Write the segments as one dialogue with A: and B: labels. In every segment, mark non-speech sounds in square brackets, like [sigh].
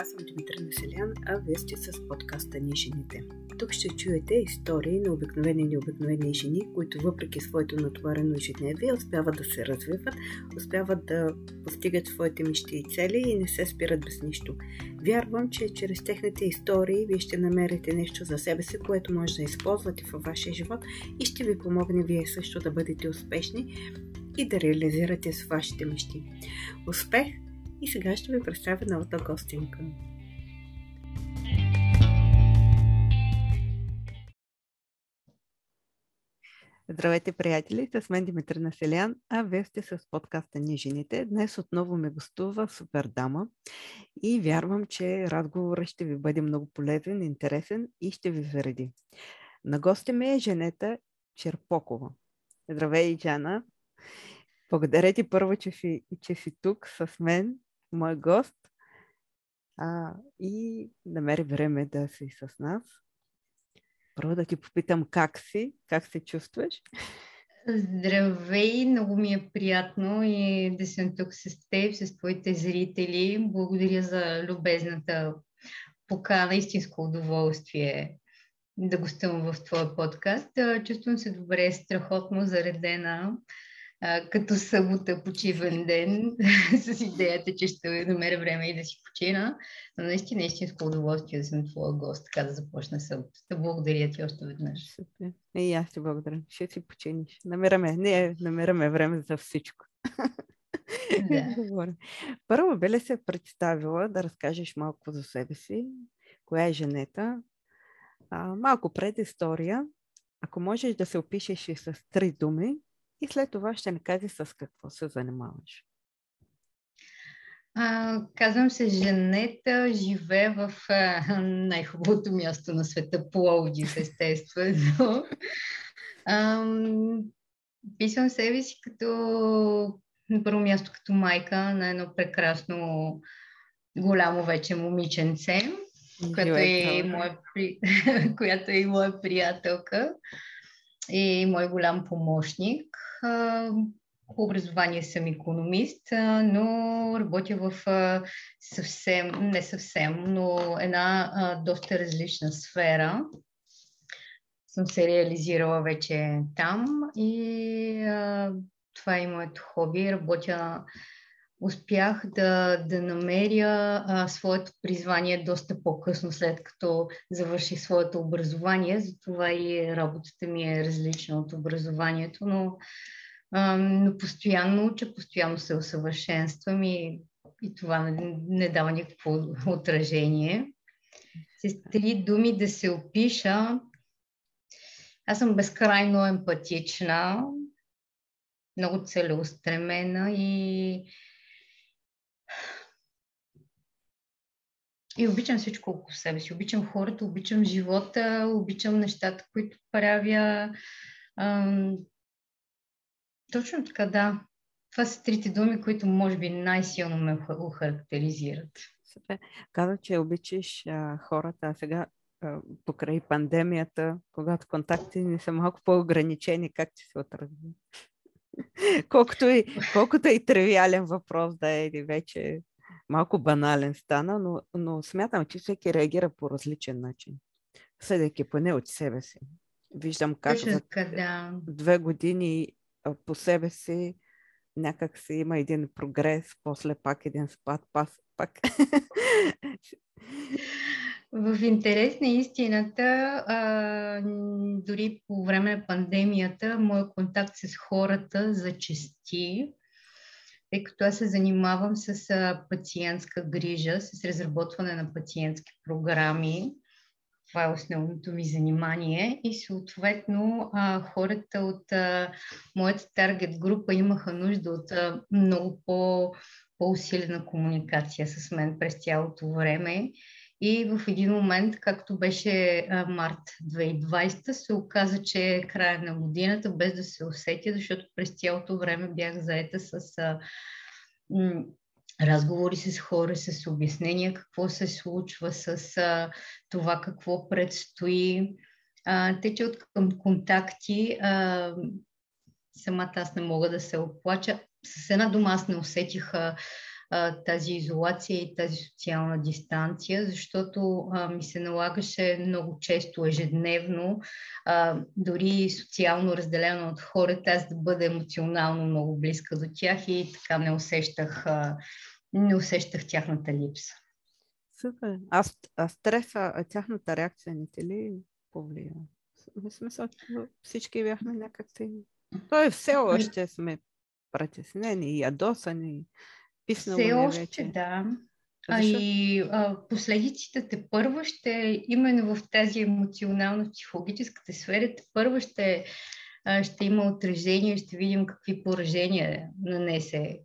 A: аз съм Димитър Населян, а вие сте с подкаста Ни жените. Тук ще чуете истории на обикновени и необикновени жени, които въпреки своето натоварено ежедневие успяват да се развиват, успяват да постигат своите мечти и цели и не се спират без нищо. Вярвам, че чрез техните истории вие ще намерите нещо за себе си, което може да използвате във вашия живот и ще ви помогне вие също да бъдете успешни и да реализирате с вашите мечти. Успех и сега ще ви представя новата гостинка. Здравейте, приятели! С мен Димитър Населян, а вие сте с подкаста Ни жените. Днес отново ме гостува супер дама и вярвам, че разговорът ще ви бъде много полезен, интересен и ще ви зареди. На гости ми е Женета Черпокова. Здравей, Жана! Благодаря ти първо, че си, че си тук с мен мой гост а, и намери време да си с нас. Първо да ти попитам как си, как се чувстваш?
B: Здравей, много ми е приятно и да съм тук с теб, с твоите зрители. Благодаря за любезната покана, истинско удоволствие да гостувам в твоя подкаст. Чувствам се добре, страхотно заредена а, като събота почивен ден, [laughs] с идеята, че ще намеря време и да си почина. Но наистина истинско удоволствие да съм твоя гост, така да започна съботата. Благодаря ти още веднъж.
A: Супер. И аз ти благодаря. Ще си починиш. Намираме, не, намираме време за всичко. Да. [laughs] Първо би ли се представила да разкажеш малко за себе си? Коя е женета? А, малко предистория. Ако можеш да се опишеш и с три думи, и след това ще ни кажи с какво се занимаваш.
B: А, казвам се Жанета, живее в а, най-хубавото място на света, Пловдив, естествено. А, писам себе си като на първо място като майка на едно прекрасно голямо вече момиченце, която е, моя, [laughs] която е и моя приятелка и мой голям помощник. По образование съм економист, но работя в съвсем, не съвсем, но една доста различна сфера. Съм се реализирала вече там и това е моето хоби. Работя успях да, да намеря а, своето призвание доста по-късно, след като завърших своето образование. Затова и работата ми е различна от образованието, но, а, но постоянно уча, постоянно се усъвършенствам и, и това не, не дава никакво отражение. С три думи да се опиша. Аз съм безкрайно емпатична, много целеустремена и И обичам всичко около себе си. Обичам хората, обичам живота, обичам нещата, които правя. Точно така, да. Това са трите думи, които може би най-силно ме охарактеризират.
A: Супер. Каза, че обичаш а, хората, а сега а, покрай пандемията, когато контакти ни са малко по-ограничени, как ти се отрази? [laughs] колкото, и, колкото и тривиален въпрос да е или вече малко банален стана, но, но смятам, че всеки реагира по различен начин. Съдейки поне от себе си. Виждам как за да. две години по себе си някак си има един прогрес, после пак един спад, пас, пак. [laughs]
B: В интерес на истината, а, дори по време на пандемията, моят контакт с хората зачести тъй като аз се занимавам с пациентска грижа, с разработване на пациентски програми. Това е основното ми занимание и съответно хората от моята таргет група имаха нужда от много по, по-усилена комуникация с мен през цялото време. И в един момент, както беше март 2020, се оказа, че е края на годината, без да се усетя, защото през цялото време бях заета с м- разговори с хора, с обяснения какво се случва, с а, това какво предстои. А, те, че от към контакти, а, самата аз не мога да се оплача. С една дума аз не усетих тази изолация и тази социална дистанция, защото ми се налагаше много често, ежедневно, дори социално разделено от хората, аз да бъда емоционално много близка до тях и така не усещах, не усещах тяхната липса.
A: Супер. А, а стреса, а тяхната реакция не те ли повлия? В смисъл, всички бяхме някакси... Той все още сме притеснени и ядосани.
B: Писнало все още, вече. да. А и а, последиците те първо ще, именно в тази емоционално-психологическата сфера, те първо ще, а, ще има отражение, ще видим какви поражения нанесе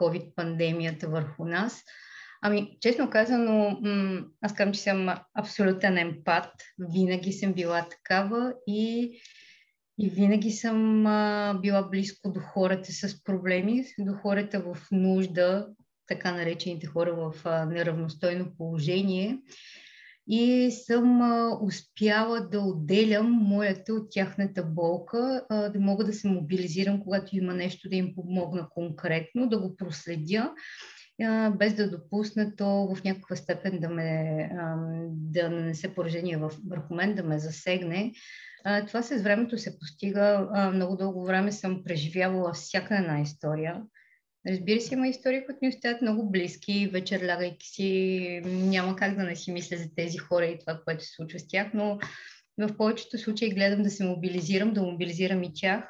B: COVID-пандемията върху нас. Ами, честно казано, м- аз казвам, че съм абсолютен емпат. Винаги съм била такава и, и винаги съм а, била близко до хората с проблеми, до хората в нужда, така наречените хора в а, неравностойно положение. И съм а, успяла да отделям моята от тяхната болка, а, да мога да се мобилизирам, когато има нещо да им помогна конкретно, да го проследя без да допусна то в някаква степен да ме да нанесе поражение върху мен, да ме засегне. Това с времето се постига. Много дълго време съм преживявала всяка една история. Разбира се, има истории, които ми оставят много близки. Вечер лягайки си, няма как да не си мисля за тези хора и това, което се случва с тях, но в повечето случаи гледам да се мобилизирам, да мобилизирам и тях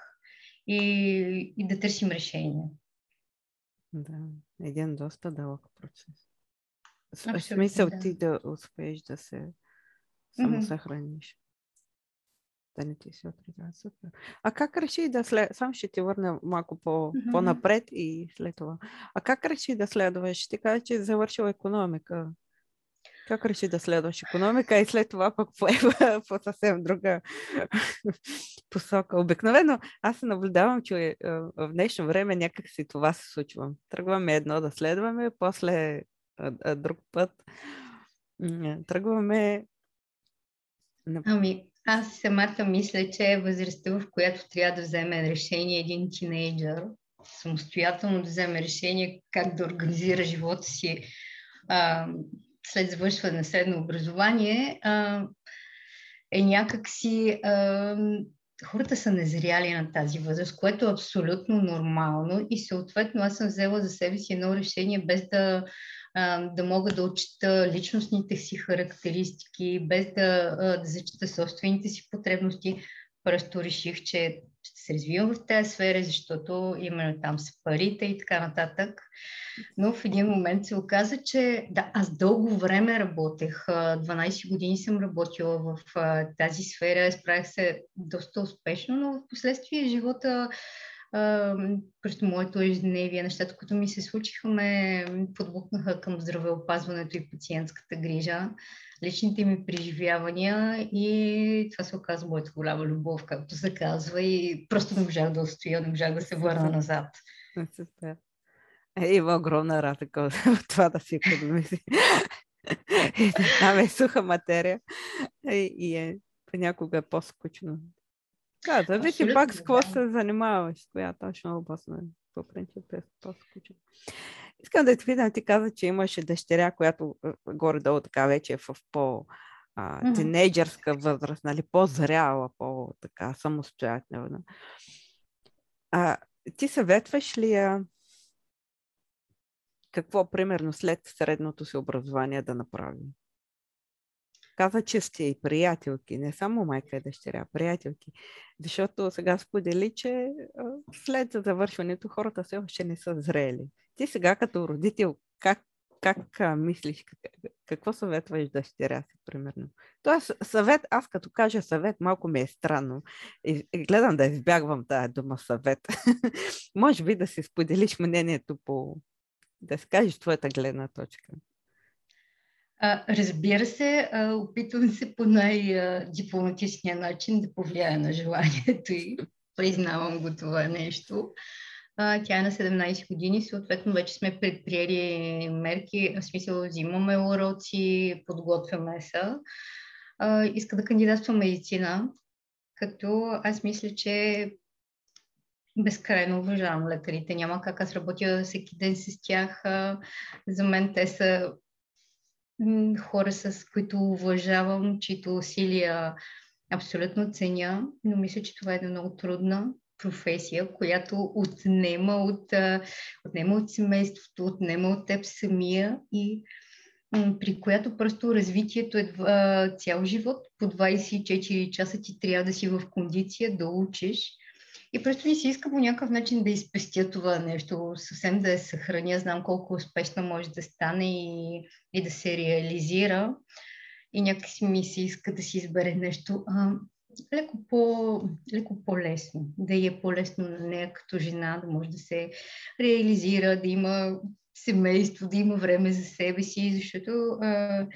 B: и, и да търсим решение.
A: Да, един доста дълъг процес. В смисъл да. ти да успееш да се самосъхраниш. Да не ти се отрезва. Супер. А как реши да след... Сам ще ти върна малко по... mm-hmm. по-напред и след това. А как реши да следваш? Ти кажа, че е завършил економика. Как реши да следваш економика и след това пък поема [laughs] по съвсем друга [laughs] посока? Обикновено аз се наблюдавам, че в днешно време някак си това се случва. Тръгваме едно да следваме, после друг път тръгваме...
B: Ами, аз самата мисля, че е възрастта, в която трябва да вземе решение един тинейджър, самостоятелно да вземе решение как да организира живота си а, след завършване на средно образование, а, е някакси... А, хората са незряли на тази възраст, което е абсолютно нормално и съответно аз съм взела за себе си едно решение без да, да мога да отчита личностните си характеристики, без да, да зачита собствените си потребности. Просто реших, че ще се развивам в тази сфера, защото именно там са парите и така нататък. Но в един момент се оказа, че да, аз дълго време работех. 12 години съм работила в тази сфера. Справях се доста успешно, но в последствие живота през моето ежедневие, нещата, които ми се случиха, ме подбукнаха към здравеопазването и пациентската грижа личните ми преживявания и това се оказа моята голяма любов, както се казва и просто не можах да устоя, не можах да се върна назад.
A: Е, има огромна разлика в [laughs] това да си економиси. Там е суха материя и, и е, понякога е по-скучно. Да, зависи пак с какво да. се занимаваш, с коя точно област. По принцип е по-скучно. Искам да те питам, ти каза, че имаше дъщеря, която горе-долу така вече е в по- тинейджърска възраст, нали, по-зряла, по-така самостоятелна. А, ти съветваш ли я какво, примерно, след средното си образование да направи? Каза, че сте и приятелки, не само майка и дъщеря, приятелки. Защото сега сподели, че след завършването хората все още не са зрели. Ти сега като родител, как, как мислиш, как, какво съветваш дъщеря си, примерно? Тоест, съвет, аз като кажа съвет, малко ми е странно. И, и гледам да избягвам тази дума съвет. [laughs] Може би да си споделиш мнението по... да скажеш твоята гледна точка.
B: А, разбира се, а, опитвам се по най-дипломатичния начин да повлияя на желанието и признавам го това нещо. А, тя е на 17 години, съответно вече сме предприели мерки, в смисъл взимаме уроци, подготвяме се. А, иска да кандидатства медицина, като аз мисля, че безкрайно уважавам лекарите. Няма как аз работя всеки ден с тях. За мен те са хора, с които уважавам, чието усилия абсолютно ценя, но мисля, че това е една много трудна професия, която отнема от, отнема от семейството, отнема от теб самия и при която просто развитието е цял живот. По 24 часа ти трябва да си в кондиция, да учиш. И просто ми се иска по някакъв начин да изпестя това нещо, съвсем да я съхраня. Знам колко успешно може да стане и, и да се реализира. И някакси ми се иска да си избере нещо а, леко, по, леко по-лесно. Да е по-лесно на нея като жена, да може да се реализира, да има семейство, да има време за себе си, защото а,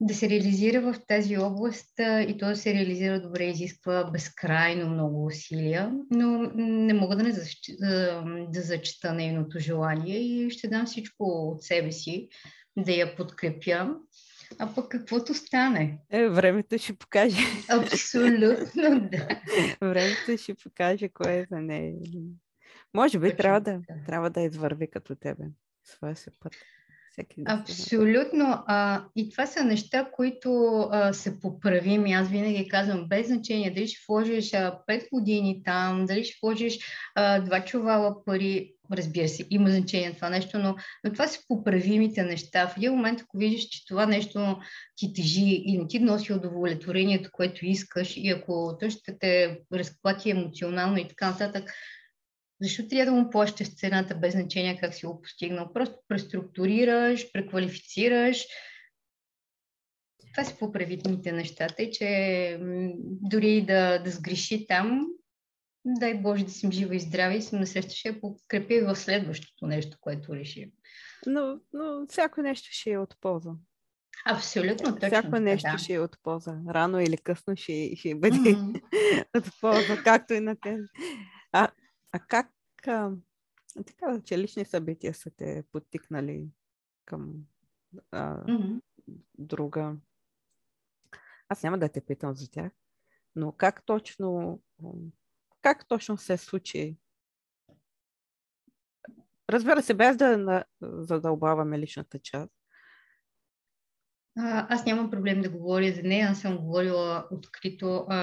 B: да се реализира в тази област и то да се реализира добре изисква безкрайно много усилия, но не мога да не защ... да, да зачита нейното желание и ще дам всичко от себе си да я подкрепя. А пък каквото стане.
A: Е, времето ще покаже.
B: Абсолютно, да. [laughs]
A: времето ще покаже кое е за нея. Може би трябва да, трябва да извърви като тебе своя си път.
B: Всеки Абсолютно. А, и това са неща, които а, са поправими. Аз винаги казвам, без значение, дали ще вложиш а, 5 години там, дали ще вложиш а, 2 чувала пари, разбира се, има значение това нещо, но, но това са поправимите неща. В един момент, ако видиш, че това нещо ти тежи и не ти носи удовлетворението, което искаш, и ако то ще те разплати емоционално и така нататък, защо трябва да му плащаш цената без значение как си го постигнал? Просто преструктурираш, преквалифицираш. Това са поправителните неща. Тъй, че дори да, да сгреши там, дай Боже да съм жива и здраве и съм насреща, ще подкрепя в следващото нещо, което реши.
A: Но, но всяко нещо ще е от полза.
B: Абсолютно точно.
A: Всяко нещо да. ще е от полза. Рано или късно ще, ще бъде mm-hmm. [laughs] от полза, както и на тези. А, как а, така, че лични събития са те подтикнали към а, mm-hmm. друга? Аз няма да те питам за тях, но как точно как точно се случи? Разбира се, без да задълбаваме личната част,
B: аз нямам проблем да говоря за нея. Аз съм говорила открито а,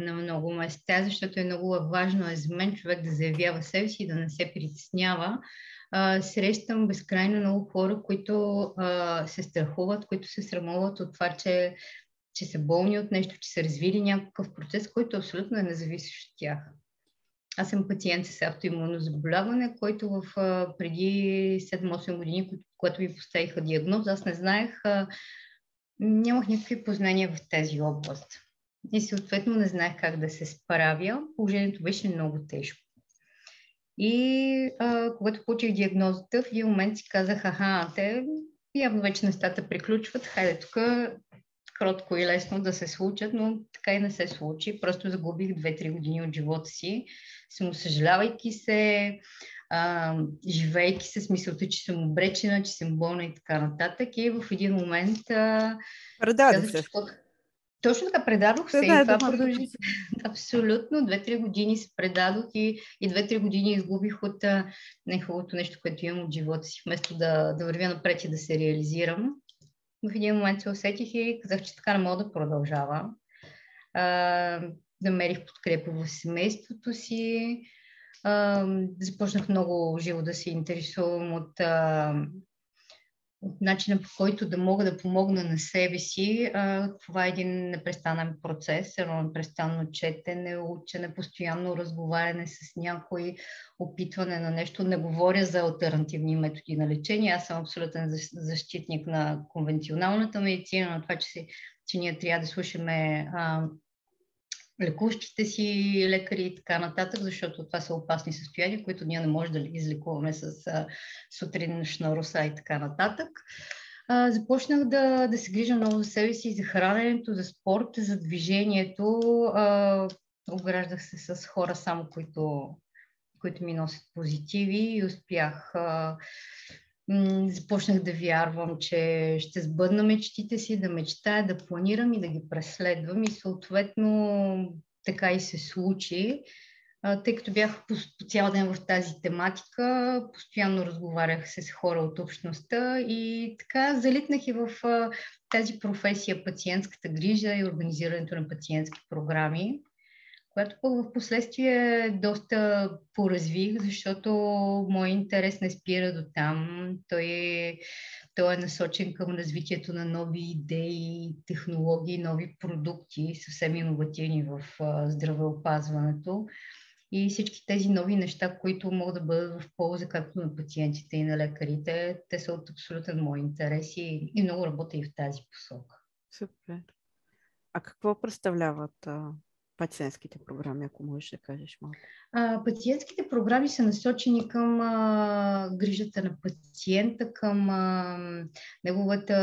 B: на много места, защото е много важно е за мен човек да заявява себе си и да не се притеснява. А, срещам безкрайно много хора, които а, се страхуват, които се срамуват от това, че, че са болни от нещо, че са развили някакъв процес, който абсолютно е независещ от тях. Аз съм пациент с автоимунно заболяване, който в, преди 7-8 години, когато ми поставиха диагноза, аз не знаех нямах никакви познания в тази област. И съответно не знаех как да се справя. Положението беше много тежко. И а, когато получих диагнозата, в един момент си казах, аха, те явно вече нещата приключват, хайде тук кротко и лесно да се случат, но така и не се случи. Просто загубих 2-3 години от живота си, самосъжалявайки се, а, живейки с мисълта, че съм обречена, че съм болна и така нататък. И в един момент... А,
A: Предаде се. Че,
B: точно така, предадох се. Да, и това да, продължи. [laughs] Абсолютно. Две-три години се предадох и, и две-три години изгубих от нехубавото нещо, което имам от живота си, вместо да, да вървя напред и да се реализирам. В един момент се усетих и казах, че така не мога да продължава. А, намерих подкрепа в семейството си, започнах много живо да се интересувам от, а, от начина по който да мога да помогна на себе си. А, това е един непрестанен процес, едно непрестанно четене, учене, постоянно разговаряне с някой, опитване на нещо. Не говоря за альтернативни методи на лечение. Аз съм абсолютен защитник на конвенционалната медицина, на това, че, си, че ние трябва да слушаме а, лекуващите си лекари и така нататък, защото това са опасни състояния, които ние не можем да излекуваме с а, сутриншна роса и така нататък. А, започнах да, да се грижа много за себе си, за храненето, за спорта, за движението. А, обграждах се с хора само, които, които ми носят позитиви и успях а, започнах да вярвам, че ще сбъдна мечтите си, да мечтая, да планирам и да ги преследвам. И съответно така и се случи. тъй като бях по, цял ден в тази тематика, постоянно разговарях с хора от общността и така залитнах и в тази професия пациентската грижа и организирането на пациентски програми, която пък в последствие доста поразвих, защото моят интерес не спира до там. Той е, той е насочен към развитието на нови идеи, технологии, нови продукти, съвсем иновативни в здравеопазването и всички тези нови неща, които могат да бъдат в полза както на пациентите и на лекарите, те са от абсолютен мой интерес и, и много работя и в тази посока.
A: Супер. А какво представляват пациентските програми, ако можеш да кажеш малко?
B: А, пациентските програми са насочени към а, грижата на пациента, към а, неговата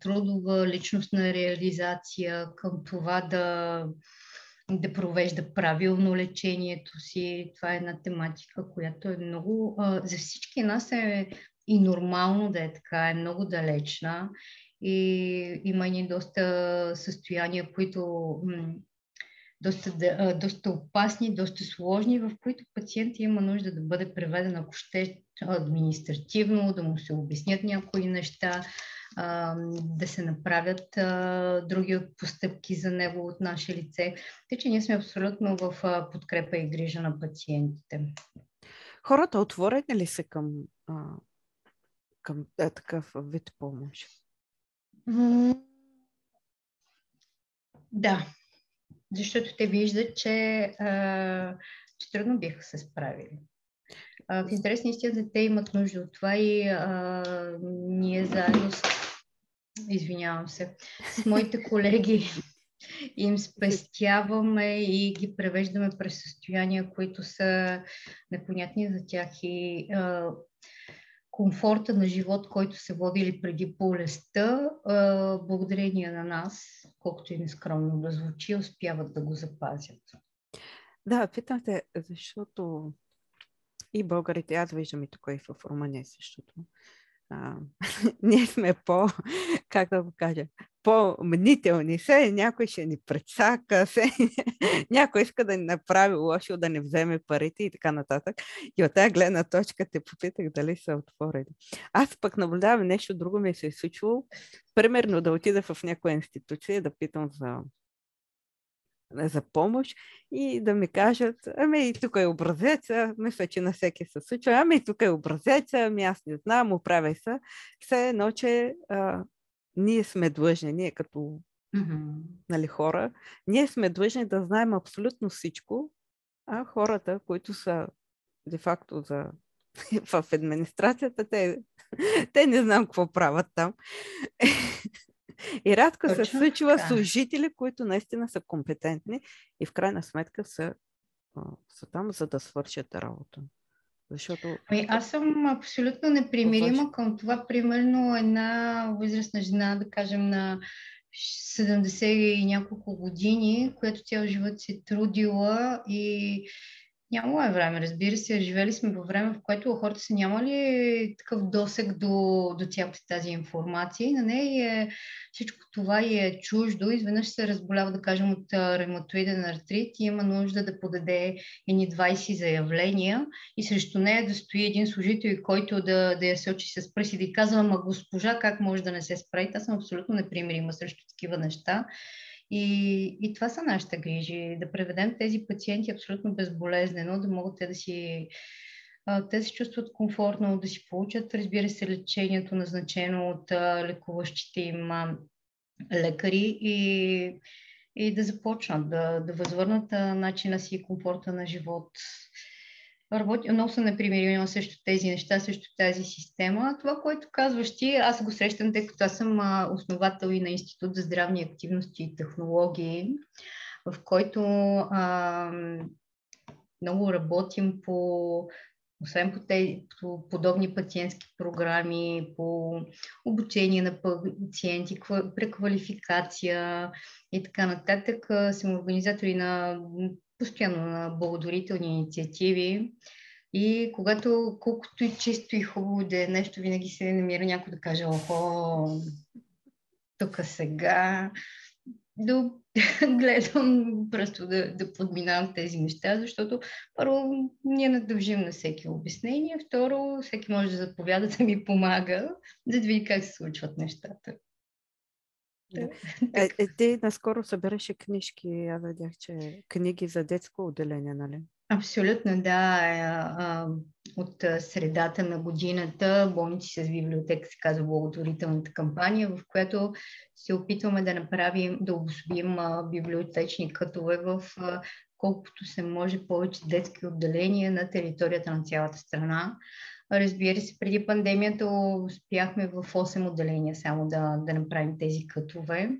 B: трудова личностна реализация, към това да да провежда правилно лечението си. Това е една тематика, която е много... А, за всички нас е и нормално да е така, е много далечна. И има и доста състояния, които доста, доста опасни, доста сложни, в които пациент има нужда да бъде преведен, ако ще административно, да му се обяснят някои неща, да се направят други постъпки за него от наше лице. Тъй, че ние сме абсолютно в подкрепа и грижа на пациентите.
A: Хората отворени ли са към, към а, такъв вид помощ?
B: Да, защото те виждат, че, а, че трудно биха се справили. А, в интерес на истината, те имат нужда от това и а, ние заедно с извинявам се, с моите колеги [laughs] им спестяваме и ги превеждаме през състояния, които са непонятни за тях и а, комфорта на живот, който се водили преди болестта, благодарение на нас, колкото и нескромно да звучи, успяват да го запазят.
A: Да, питам те, защото и българите, аз виждам и тук и в Румъния същото, а, [laughs] ние сме по, как да го кажа, по-мнителни. Се някой ще ни предсака, [laughs] се някой иска да ни направи лошо, да не вземе парите и така нататък. И от тази гледна точка те попитах дали са отворени. Аз пък наблюдавам нещо друго ми се е случило. Примерно да отида в някоя институция да питам за за помощ и да ми кажат, ами тук е образеца, мисля, че на всеки се случва, ами тук е образеца, ами аз не знам, оправяй се. Все едно, че а, ние сме длъжни, ние като mm-hmm. нали, хора, ние сме длъжни да знаем абсолютно всичко, а хората, които са де-факто за [laughs] в администрацията, те, те не знам какво правят там. И рядко се случва служители, които наистина са компетентни и в крайна сметка са, са там, за да свършат работа. Защото...
B: Ами, аз съм абсолютно непримирима към това, примерно една възрастна жена, да кажем на 70 и няколко години, която цял живот се трудила и Нямало е време, разбира се. Живели сме във време, в което хората са нямали такъв досек до, до цялата тази информация и на нея е, всичко това и е чуждо. Изведнъж се разболява, да кажем, от ревматоиден артрит и има нужда да подаде едни 20 заявления и срещу нея да стои един служител, който да, да я се очи с пръси да й казва, ама госпожа, как може да не се справи? Аз съм абсолютно непримирима срещу такива неща. И, и това са нашите грижи, да преведем тези пациенти абсолютно безболезнено, да могат те да си те се чувстват комфортно да си получат, разбира се, лечението назначено от лекуващите им лекари и, и да започнат да, да възвърнат начина си и комфорта на живот работи, много съм непримирима също тези неща, също тази система. Това, което казваш ти, аз го срещам, тъй като аз съм основател и на Институт за здравни активности и технологии, в който а, много работим по освен по, те, по подобни пациентски програми, по обучение на пациенти, преквалификация и така нататък, съм организатори на постоянно на благотворителни инициативи. И когато, колкото и чисто и хубаво да е нещо, винаги се намира някой да каже, охо, тук сега, да [laughs] гледам просто да, да подминавам тези неща, защото първо ние не дължим на всеки обяснение, второ всеки може да заповяда да ми помага, да види как се случват нещата.
A: Да. Е, [laughs] е, ти наскоро събираше книжки. Аз видях, че книги за детско отделение, нали?
B: Абсолютно, да. Е, от средата на годината болници с библиотека се казва благотворителната кампания, в която се опитваме да направим, да обособим библиотечни катове в колкото се може повече детски отделения на територията на цялата страна. Разбира се, преди пандемията успяхме в 8 отделения само да, да направим тези катове.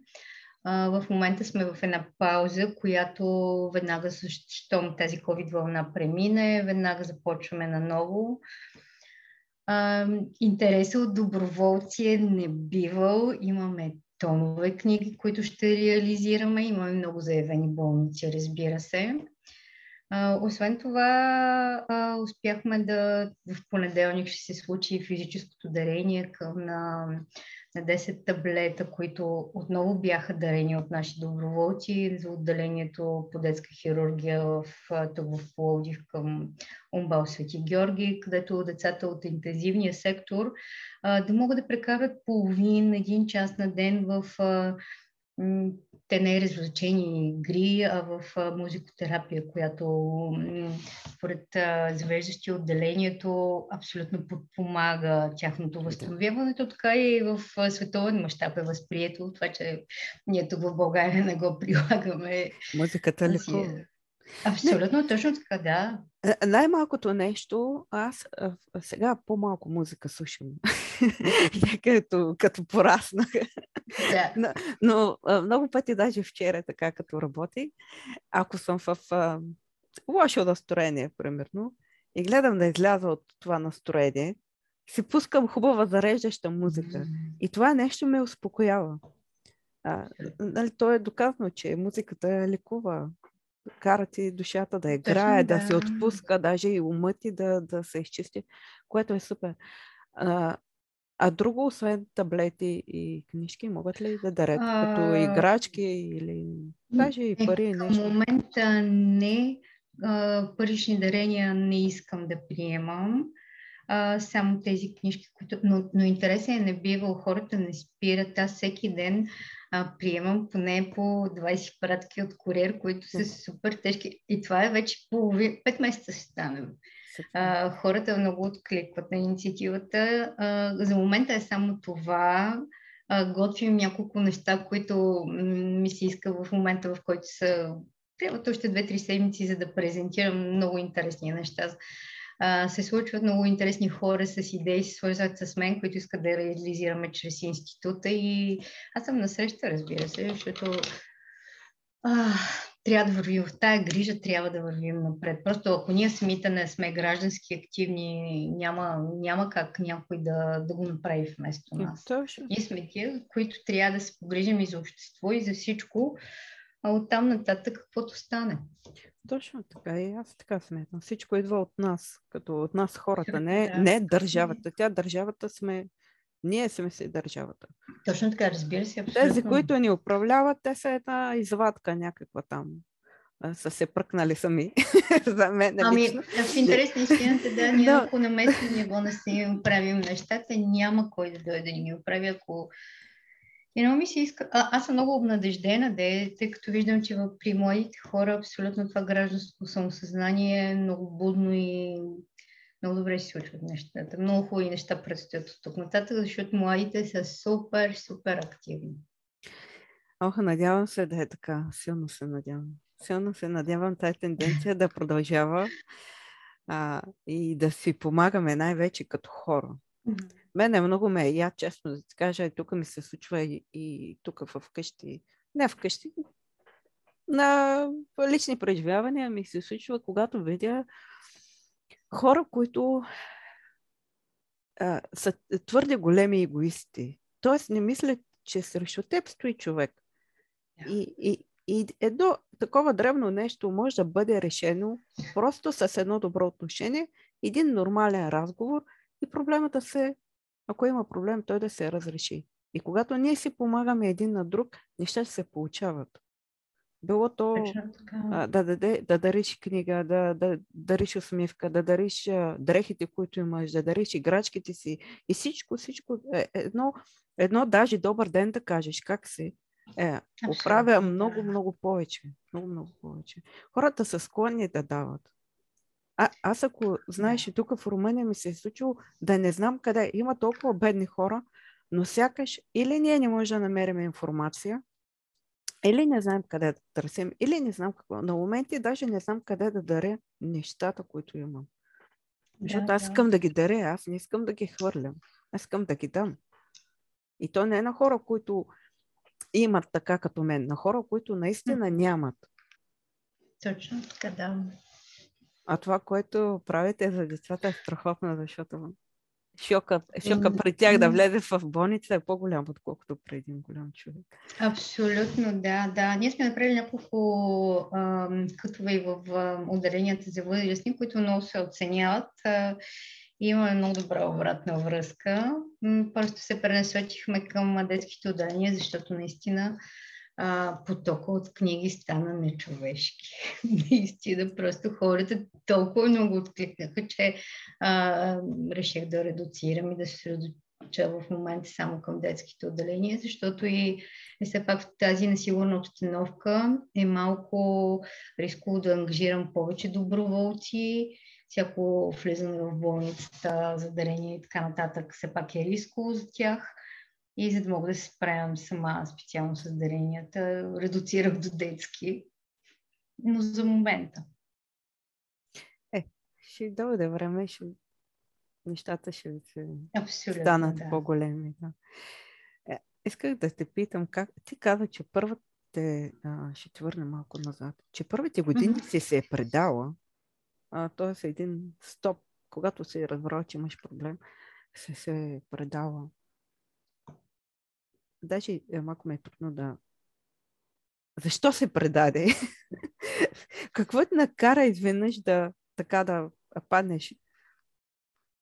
B: В момента сме в една пауза, която веднага, щом тази COVID вълна премине, веднага започваме наново. Интересът от доброволци е небивал. Имаме тонове книги, които ще реализираме. Имаме много заявени болници, разбира се. Освен това, успяхме да в понеделник ще се случи физическото дарение към на на 10 таблета, които отново бяха дарени от наши доброволци за отделението по детска хирургия в, тук в Пловдив към Умбал Свети Георги, където децата от интензивния сектор да могат да прекарат половин, един час на ден в не е развлечени игри, а в музикотерапия, която според завеждащи отделението абсолютно подпомага тяхното възстановяването, така и в световен мащаб е възприето. Това, че ние тук в България не го прилагаме.
A: Музиката лекува.
B: Абсолютно, не. точно така, да.
A: Е, най-малкото нещо, аз сега по-малко музика слушам. [laughs] като, като пораснах. Да. Но, но много пъти, даже вчера, така като работи, ако съм в а, лошо настроение, примерно, и гледам да изляза от това настроение, си пускам хубава зареждаща музика. И това нещо ме успокоява. А, нали, то е доказано, че музиката лекува кара ти душата да играе, Точно, да. да се отпуска, даже и умът ти да, да се изчисти, което е супер. А, а друго, освен таблети и книжки, могат ли да дарят а... като играчки или даже и е, пари? Е,
B: нещо? В момента не. А, парични дарения не искам да приемам. А, само тези книжки, които... Но, но интересен е, не бива, хората не спират. Аз всеки ден а, приемам поне по 20 пратки от куриер, които са супер тежки. И това е вече половин, 5 месеца се стане. А, хората много откликват на инициативата. А, за момента е само това. А, готвим няколко неща, които ми се иска в момента, в който са трябват още 2-3 седмици, за да презентирам много интересни неща а, се случват много интересни хора с идеи, се свързват с мен, които искат да реализираме чрез института и аз съм насреща, разбира се, защото а, трябва да вървим в тая грижа, трябва да вървим напред. Просто ако ние самите не сме граждански активни, няма, няма как някой да, да го направи вместо нас.
A: Точно.
B: Ние сме тия, които трябва да се погрижим и за общество, и за всичко, а оттам нататък каквото стане.
A: Точно така и аз така смятам. Всичко идва от нас, като от нас хората, не, да. не държавата. Тя държавата сме, ние сме си държавата.
B: Точно така, разбира се. Абсолютно.
A: Тези, които ни управляват, те са една извадка някаква там. Са се пръкнали сами [laughs] за мен.
B: Ами, лично. в интерес на истината, да, ние [laughs] ако на местно ниво не си правим нещата, няма кой да дойде да ни оправи, ако много ми се иска. А, аз съм много обнадеждена, де, тъй като виждам, че при младите хора абсолютно това гражданско самосъзнание е много будно и много добре се случват нещата. Много хубави неща предстоят от тук нататък, защото младите са супер, супер активни.
A: Ох, надявам се да е така. Силно се надявам. Силно се надявам тази тенденция да продължава а, и да си помагаме най-вече като хора. Mm-hmm. Мене много ме е я, честно да ти кажа, тук ми се случва и, и тук къщи, не в къщи, на лични преживявания ми се случва, когато видя хора, които а, са твърде големи егоисти. Тоест не мислят, че срещу теб стои човек. Yeah. И, и, и едно такова древно нещо може да бъде решено просто с едно добро отношение, един нормален разговор и проблемата се ако има проблем, той да се разреши. И когато ние си помагаме един на друг, неща се получават. Било то а, да, да, да дариш книга, да, да дариш усмивка, да дариш а, дрехите, които имаш, да дариш играчките си и всичко, всичко. Е, едно, едно даже добър ден да кажеш как си. Е, оправя много, много повече. Много, много повече. Хората са склонни да дават. А, аз ако знаеш, и тук в Румъния ми се е случило да не знам къде. Има толкова бедни хора, но сякаш или ние не можем да намерим информация, или не знаем къде да търсим, или не знам какво. На моменти даже не знам къде да даря нещата, които имам. Защото да, аз искам да. да ги даря, аз не искам да ги хвърлям. Аз искам да ги дам. И то не е на хора, които имат така като мен, на хора, които наистина нямат.
B: Точно така, да.
A: А това, което правите за децата е страхотно, защото шока, шока при тях да влезе в болница е по-голям, отколкото при един голям човек.
B: Абсолютно, да, да. Ние сме направили няколко кътове и в отделенията за възрастни, които много се оценяват. А, и имаме много добра обратна връзка. Просто се пренасочихме към детските отделения, защото наистина а, потока от книги стана нечовешки. [laughs] Наистина, просто хората толкова много откликнаха, че а, реших да редуцирам и да се средоча в момента само към детските отделения, защото и, и все пак в тази несигурна обстановка е малко рисково да ангажирам повече доброволци, всяко влизане в болницата, задарение и така нататък, все пак е рисково за тях. И за да мога да се справям сама специално с даренията, редуцирах до детски. Но за момента.
A: Е, ще дойде време, ще... нещата ще се
B: Абсолютно,
A: станат
B: да.
A: по-големи. Да. Е, исках да те питам, как ти каза, че първите, а, ще ти върна малко назад, че първите години mm-hmm. си се е предала, т.е. един стоп, когато се е разбрал, че имаш проблем, се се е предала даже е, малко ме е трудно да... Защо се предаде? [laughs] Какво те накара изведнъж да така да паднеш?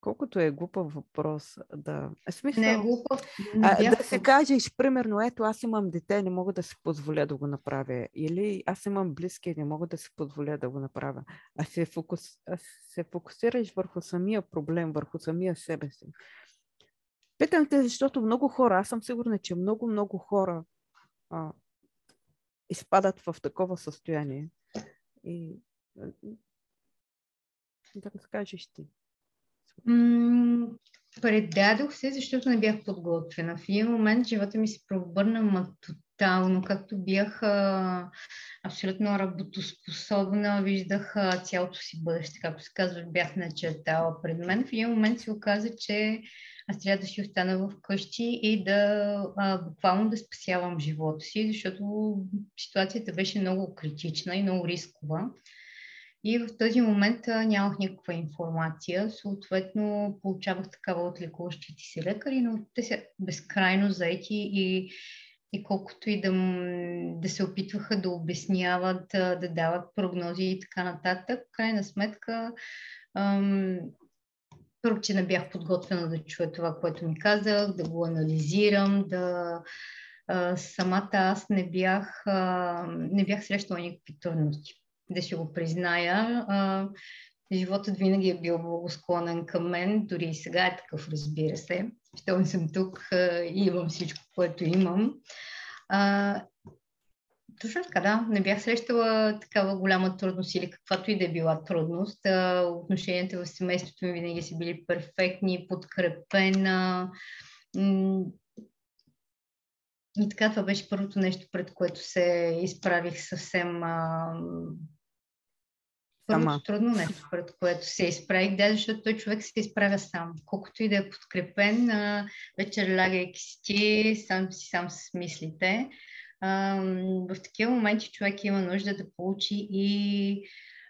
A: Колкото е глупав въпрос да...
B: Смисъл, не е глупав.
A: А, да се кажеш, примерно, ето аз имам дете, не мога да си позволя да го направя. Или аз имам близки, не мога да си позволя да го направя. А се, фокус... а се фокусираш върху самия проблем, върху самия себе си. Питам те, защото много хора, аз съм сигурна, че много, много хора а, изпадат в такова състояние. И да разкажеш ти.
B: предадох се, защото не бях подготвена. В един момент живота ми се пробърна тотално, както бях а, абсолютно работоспособна, виждах а, цялото си бъдеще, както се казва, бях начертала пред мен. В един момент се оказа, че аз трябва да си остана в къщи и да а, буквално да спасявам живота си, защото ситуацията беше много критична и много рискова. И в този момент а, нямах никаква информация. Съответно, получавах такава от лекуващите си лекари, но те са безкрайно заети и, и колкото и да, да се опитваха да обясняват, да дават прогнози и така нататък, крайна сметка ам, първо, че не бях подготвена да чуя това, което ми казах, да го анализирам, да а, самата аз не бях, а, не бях срещала никакви трудности. Да си го призная. А, животът винаги е бил благосклонен към мен, дори и сега е такъв, разбира се. Щом съм тук и имам всичко, което имам. А, точно така, да. Не бях срещала такава голяма трудност или каквато и да е била трудност. Отношенията в семейството ми винаги са били перфектни, подкрепена. И така, това беше първото нещо, пред което се изправих съвсем. Първото Сама. трудно нещо, пред което се изправих, да, защото той човек се изправя сам. Колкото и да е подкрепен, вечер лягайки си, сам си сам с мислите в такива моменти човек има нужда да получи и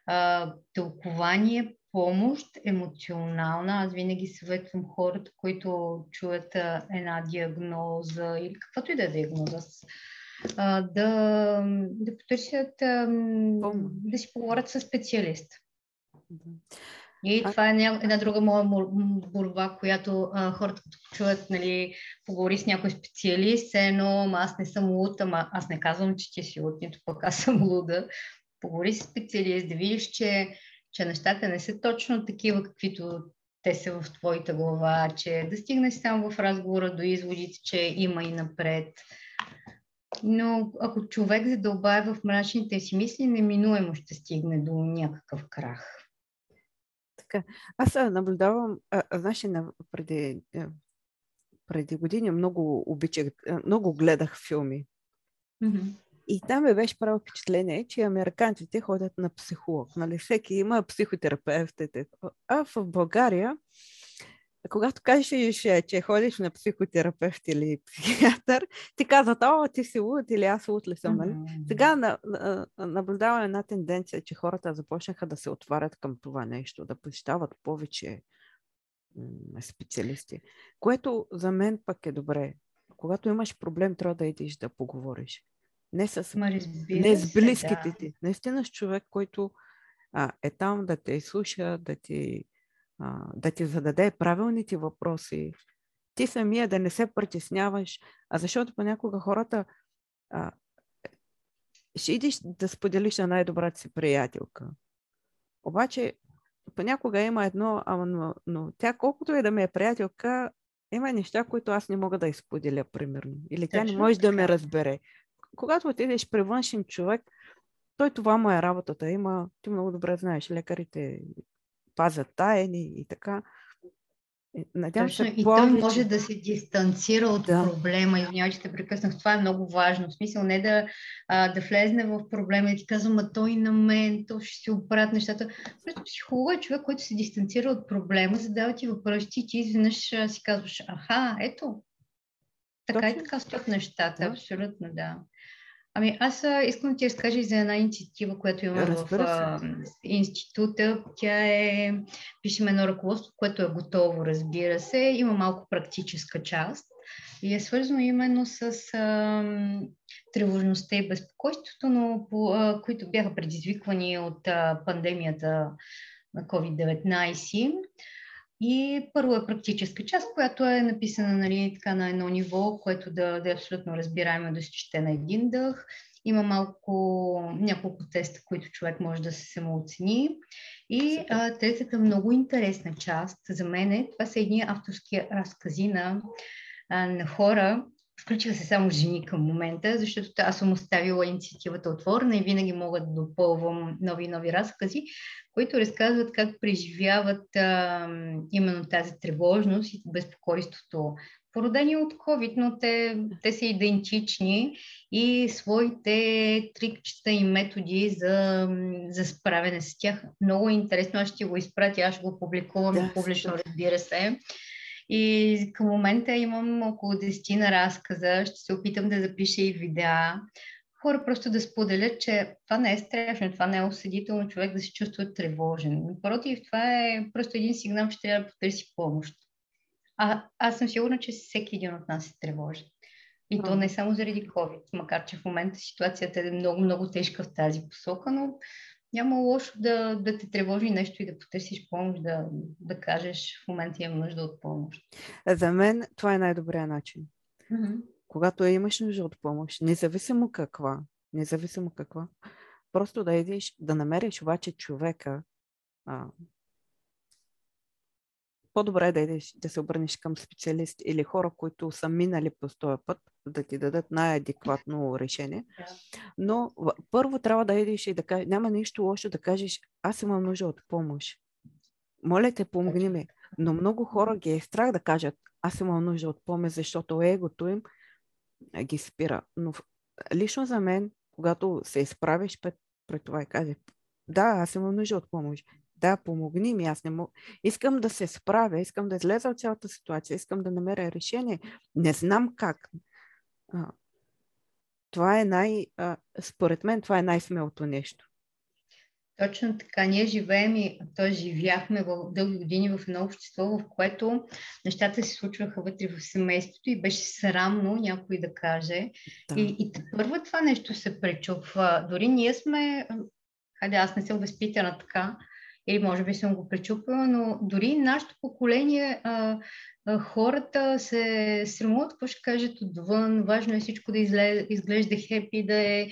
B: а, тълкование, помощ, емоционална. Аз винаги съветвам хората, които чуят а, една диагноза или каквато и да е диагноза, а, да, да потърсят, а, да си поговорят с специалист. И а... това е една друга моя борба, която а, хората като чуят, нали, поговори с някой специалист, но аз не съм луд, ама аз не казвам, че ти си луд, нито пък аз съм луда. Поговори с специалист, да видиш, че, че нещата не са точно такива, каквито те са в твоята глава, че да стигнеш само в разговора до изводите, че има и напред. Но ако човек задълбае в мрачните си мисли, неминуемо ще стигне до някакъв крах.
A: Така, аз наблюдавам, а, знаеш, преди, преди години много обичах, много гледах филми. Mm-hmm. И там ме беше право впечатление, че американците ходят на психолог. Нали? Всеки има психотерапевтите. А в България, когато кажеш, че ходиш на психотерапевт или [laughs] психиатър, ти казват, о, ти си луд или аз луд ли съм. Нали? Mm-hmm. Сега на, на, наблюдавам една тенденция, че хората започнаха да се отварят към това нещо, да посещават повече м- специалисти, което за мен пък е добре. Когато имаш проблем, трябва да идиш да поговориш. Не с, не с близките да. ти. Наистина с човек, който а, е там да те слуша, да ти, а, да ти зададе правилните въпроси. Ти самия да не се притесняваш, а защото понякога хората а, ще идиш да споделиш на най-добрата си приятелка. Обаче понякога има едно, ама, но, но тя колкото и да ми е приятелка, има неща, които аз не мога да изподеля, примерно. Или тя Точно не може така. да ме разбере когато отидеш при външен човек, той това му е работата. Има, ти много добре знаеш, лекарите пазят тайни и така.
B: Надявам Точно, се, и повече... той може да се дистанцира от да. проблема. Извинявай, че те прекъснах. Това е много важно. В смисъл не да, а, да влезне в проблема и ти казвам, а той на мен, то ще си оправят нещата. Просто психолог е човек, който се дистанцира от проблема, задава ти въпроси и ти изведнъж си казваш, аха, ето, така Точно. и така стоят нещата. Да. Абсолютно, да. Ами аз искам да ти разкажа за една инициатива, която имаме в а, института. Тя е, пишем едно ръководство, което е готово, разбира се. Има малко практическа част и е свързано именно с а, тревожността и безпокойството, но по, а, които бяха предизвиквани от а, пандемията на COVID-19. И първо е практическа част, която е написана нали, така на едно ниво, което да, да е абсолютно разбираемо да се чете на един дъх. Има малко, няколко теста, които човек може да се самооцени. И а, третата много интересна част за мен е, това са едни авторски разкази на, а, на хора, Включиха се само жени към момента, защото аз съм оставила инициативата отворена и винаги мога да допълвам нови и нови разкази, които разказват как преживяват а, именно тази тревожност и безпокойството, породени от COVID, но те, те са идентични и своите трикчета и методи за, за справяне с тях. Много е интересно, аз ще го изпратя, аз ще го публикувам да, публично, разбира се. И към момента имам около 10 на разказа, ще се опитам да запиша и видеа. Хора просто да споделят, че това не е страшно, това не е осъдително човек да се чувства тревожен. Напротив, това е просто един сигнал, че трябва да потърси помощ. А, аз съм сигурна, че всеки един от нас е тревожен. И а. то не само заради COVID, макар че в момента ситуацията е много, много тежка в тази посока, но няма лошо да, да те тревожи нещо и да потърсиш помощ, да, да кажеш в момента имам нужда от помощ.
A: За мен това е най-добрият начин. Mm-hmm. Когато имаш нужда от помощ, независимо каква, независимо каква, просто да идиш, да намериш обаче човека, а, по-добре е да идеш да се обърнеш към специалист или хора, които са минали по този път, да ти дадат най-адекватно решение. Но първо трябва да идеш и да кажеш, няма нищо лошо да кажеш, аз имам нужда от помощ. Моля те, помогни ми. Но много хора ги е страх да кажат, аз имам нужда от помощ, защото егото им ги спира. Но лично за мен, когато се изправиш пред, пред това и кажеш, да, аз имам нужда от помощ, да, помогни ми, аз не мога. Искам да се справя, искам да излеза от цялата ситуация, искам да намеря решение. Не знам как. Това е най... Според мен това е най-смелото нещо.
B: Точно така. Ние живеем и то живяхме в дълги години в едно общество, в което нещата се случваха вътре в семейството и беше срамно някой да каже. Да. И, и първо това нещо се пречупва. Дори ние сме, хайде аз не съм възпитана така, или може би съм го пречупила, но дори нашето поколение а, а, хората се срамуват какво ще кажат отвън, важно е всичко да изглежда, изглежда хепи, да е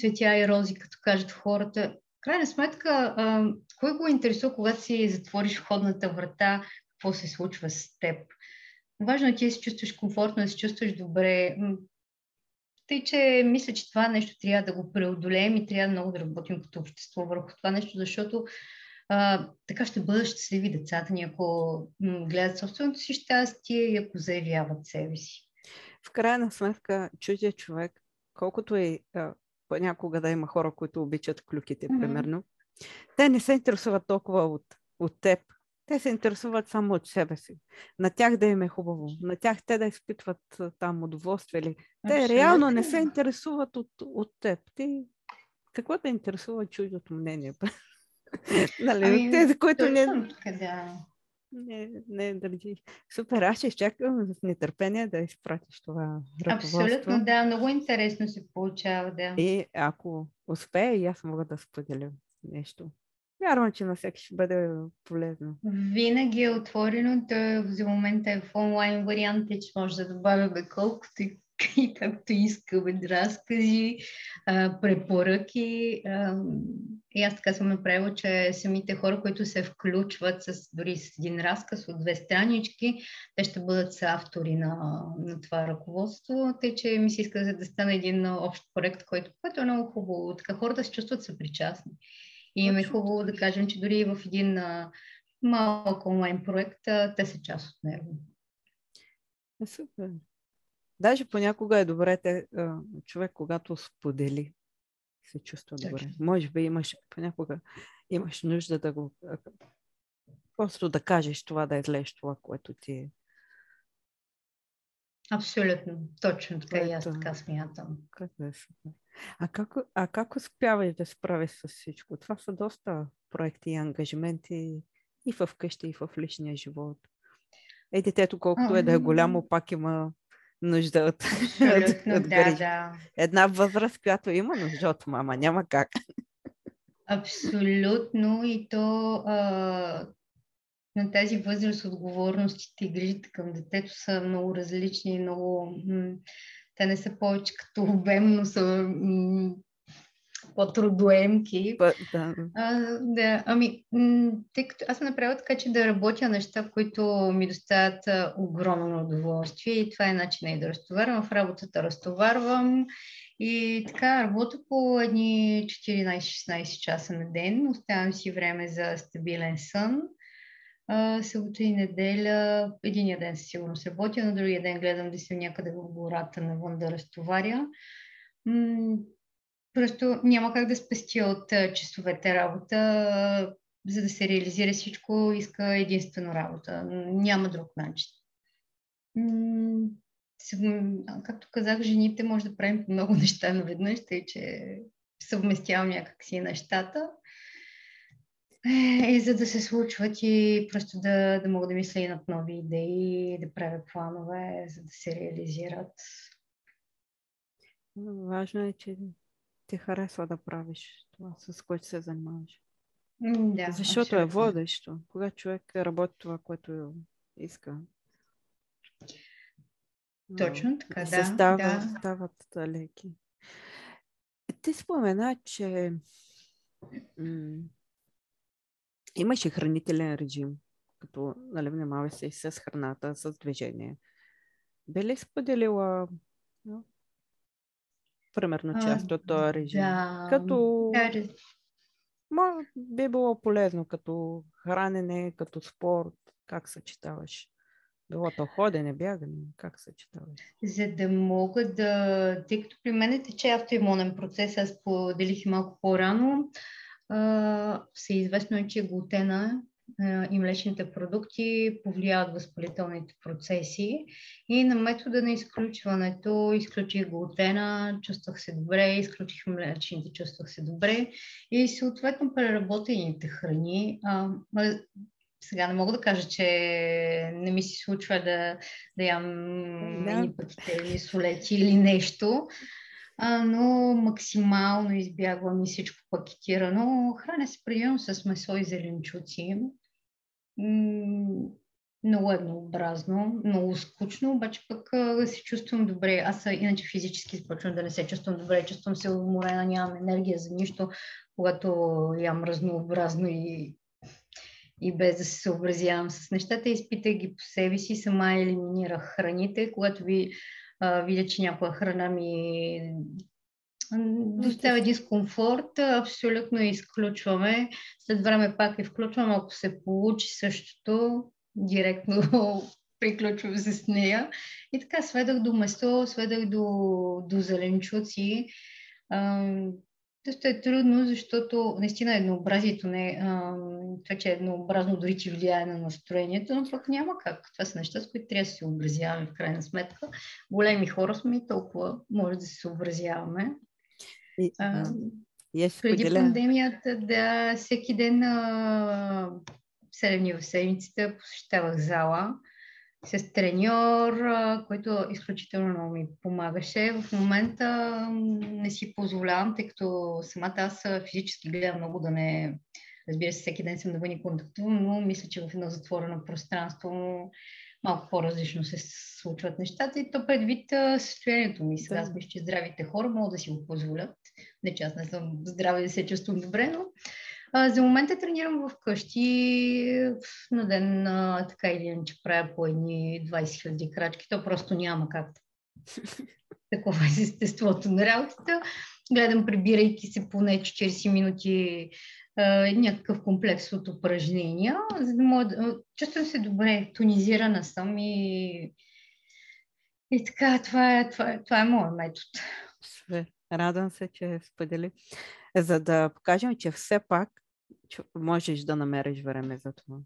B: цветя и рози, като кажат хората. Крайна сметка, а, кой го интересува, когато си затвориш входната врата, какво се случва с теб? Важно е ти да се чувстваш комфортно, да се чувстваш добре. Тъй, че мисля, че това нещо трябва да го преодолеем и трябва много да работим като общество върху това нещо, защото а, така ще бъдат щастливи децата ни, ако гледат собственото си щастие и ако заявяват себе си.
A: В крайна сметка, чудия човек, колкото е а, понякога да има хора, които обичат клюките, mm-hmm. примерно, те не се интересуват толкова от, от теб, те се интересуват само от себе си. На тях да им е хубаво. На тях те да изпитват там удоволствие. Ли. Те Абсолютно. реално не се интересуват от, от теб. Ти какво те интересува чуждото мнение? [laughs] [laughs] нали, ами, тези, които не... Да. Не, не държи. Супер, аз ще изчакам с нетърпение да изпратиш това
B: ръководство. Абсолютно, да, много интересно се получава, да.
A: И ако успея, и аз мога да споделя нещо. Вярвам, че на всеки ще бъде полезно.
B: Винаги е отворено. Той за момента е в онлайн вариант, че може да добавяме колкото и, [laughs] и както искаме разкази, препоръки. И аз така съм направила, че самите хора, които се включват с, дори с един разказ от две странички, те ще бъдат са автори на, на това ръководство. Тъй, че ми се иска да стане един общ проект, който, който е много хубаво. Така хората се чувстват съпричастни. И им е хубаво да кажем, че дори в един малък онлайн проект те са част от него.
A: Супер. Даже понякога е добре те, човек, когато сподели, се чувства Точно. добре. Може би имаш, понякога имаш нужда да го просто да кажеш това, да излезеш това, което ти е
B: Абсолютно, точно така и аз така смятам.
A: Е а как, а как успяваш да справиш с всичко? Това са доста проекти и ангажименти и в къщи, и в личния живот. Е, детето, колкото е да е голямо, пак има нужда [laughs] от,
B: Абсолютно, от, от да, да.
A: Една възраст, която има нужда от мама, няма как.
B: Абсолютно и то а, на тази възраст отговорностите и грижите към детето са много различни, много... М- те не са повече като обем, но са м- по-трудоемки.
A: But, да.
B: А, да, ами, тъй като аз съм направила така, че да работя неща, които ми доставят огромно удоволствие и това е начин и да разтоварвам. В работата разтоварвам и така работя по едни 14-16 часа на ден. Оставям си време за стабилен сън събота и неделя, единия ден със сигурност работя, на другия ден гледам да съм някъде в гората навън да разтоваря. М- просто няма как да спестя от часовете работа, за да се реализира всичко, иска единствено работа. Няма друг начин. Както казах, жените може да правим много [laughs] неща наведнъж, тъй че съвместявам някакси нещата. И за да се случват и просто да, да мога да мисля и над нови идеи, да правя планове, за да се реализират.
A: Важно е, че ти харесва да правиш това, с което се занимаваш.
B: Да,
A: Защото абсолютно. е водещо. Когато човек работи това, което иска.
B: Точно така, да.
A: Става,
B: да.
A: стават леки. Ти спомена, че м- Имаше хранителен режим, като нали, внимава се и с храната, с движение. Би ли споделила примерно част от този режим?
B: Да.
A: Като... Ма, би било полезно като хранене, като спорт, как съчетаваш? Било то ходене, бягане, как съчетаваш?
B: За да мога да... Тъй като при мен е тече автоимунен процес, аз поделих малко по-рано, всеизвестно е, че глутена и млечните продукти повлияват възпалителните процеси. И на метода на изключването изключих глутена, чувствах се добре, изключих млечните, чувствах се добре и съответно преработените храни. А, сега не мога да кажа, че не ми се случва да, да ям да. едни пътите или солети или нещо, а, но максимално избягвам и всичко пакетирано. Храня се предимно с месо и зеленчуци. Много еднообразно, много скучно, обаче пък се чувствам добре. Аз иначе физически започвам да не се чувствам добре, чувствам се уморена, нямам енергия за нищо, когато ям разнообразно и, и без да се съобразявам с нещата, изпитах ги по себе си, сама елиминирах храните, когато ви а, видя, че някоя храна ми доставя дискомфорт, абсолютно изключваме. След време пак я включвам, ако се получи същото, директно [laughs] приключвам с нея. И така сведах до место, сведах до, до зеленчуци. Доста е трудно, защото наистина еднообразието не а, това, че е еднообразно дори че влияе на настроението, но пък няма как. Това са неща, с които трябва да се съобразяваме в крайна сметка. Големи хора сме и толкова може да се съобразяваме.
A: И, а, и
B: преди пандемията, да, всеки ден а, 7 дни в седмицата посещавах зала с треньор, който изключително много ми помагаше. В момента не си позволявам, тъй като самата аз физически гледам много да не... Разбира се, всеки ден съм да ни контактувам, но мисля, че в едно затворено пространство малко по-различно се случват нещата и то предвид състоянието ми. Сега аз мисля, че здравите хора могат да си го позволят. Не че аз не съм здраве и да се чувствам добре, но а, за момента тренирам вкъщи на ден, а, така или иначе правя по едни 20 хиляди крачки. То просто няма как. [laughs] Такова е естеството на работата. Гледам, прибирайки се поне 40 минути някакъв комплекс от упражнения, за да мога да... Чувствам се добре, тонизирана съм и, и така, това е, това е, това е моят метод.
A: Радвам се, че сподели. За да покажем, че все пак можеш да намериш време за това.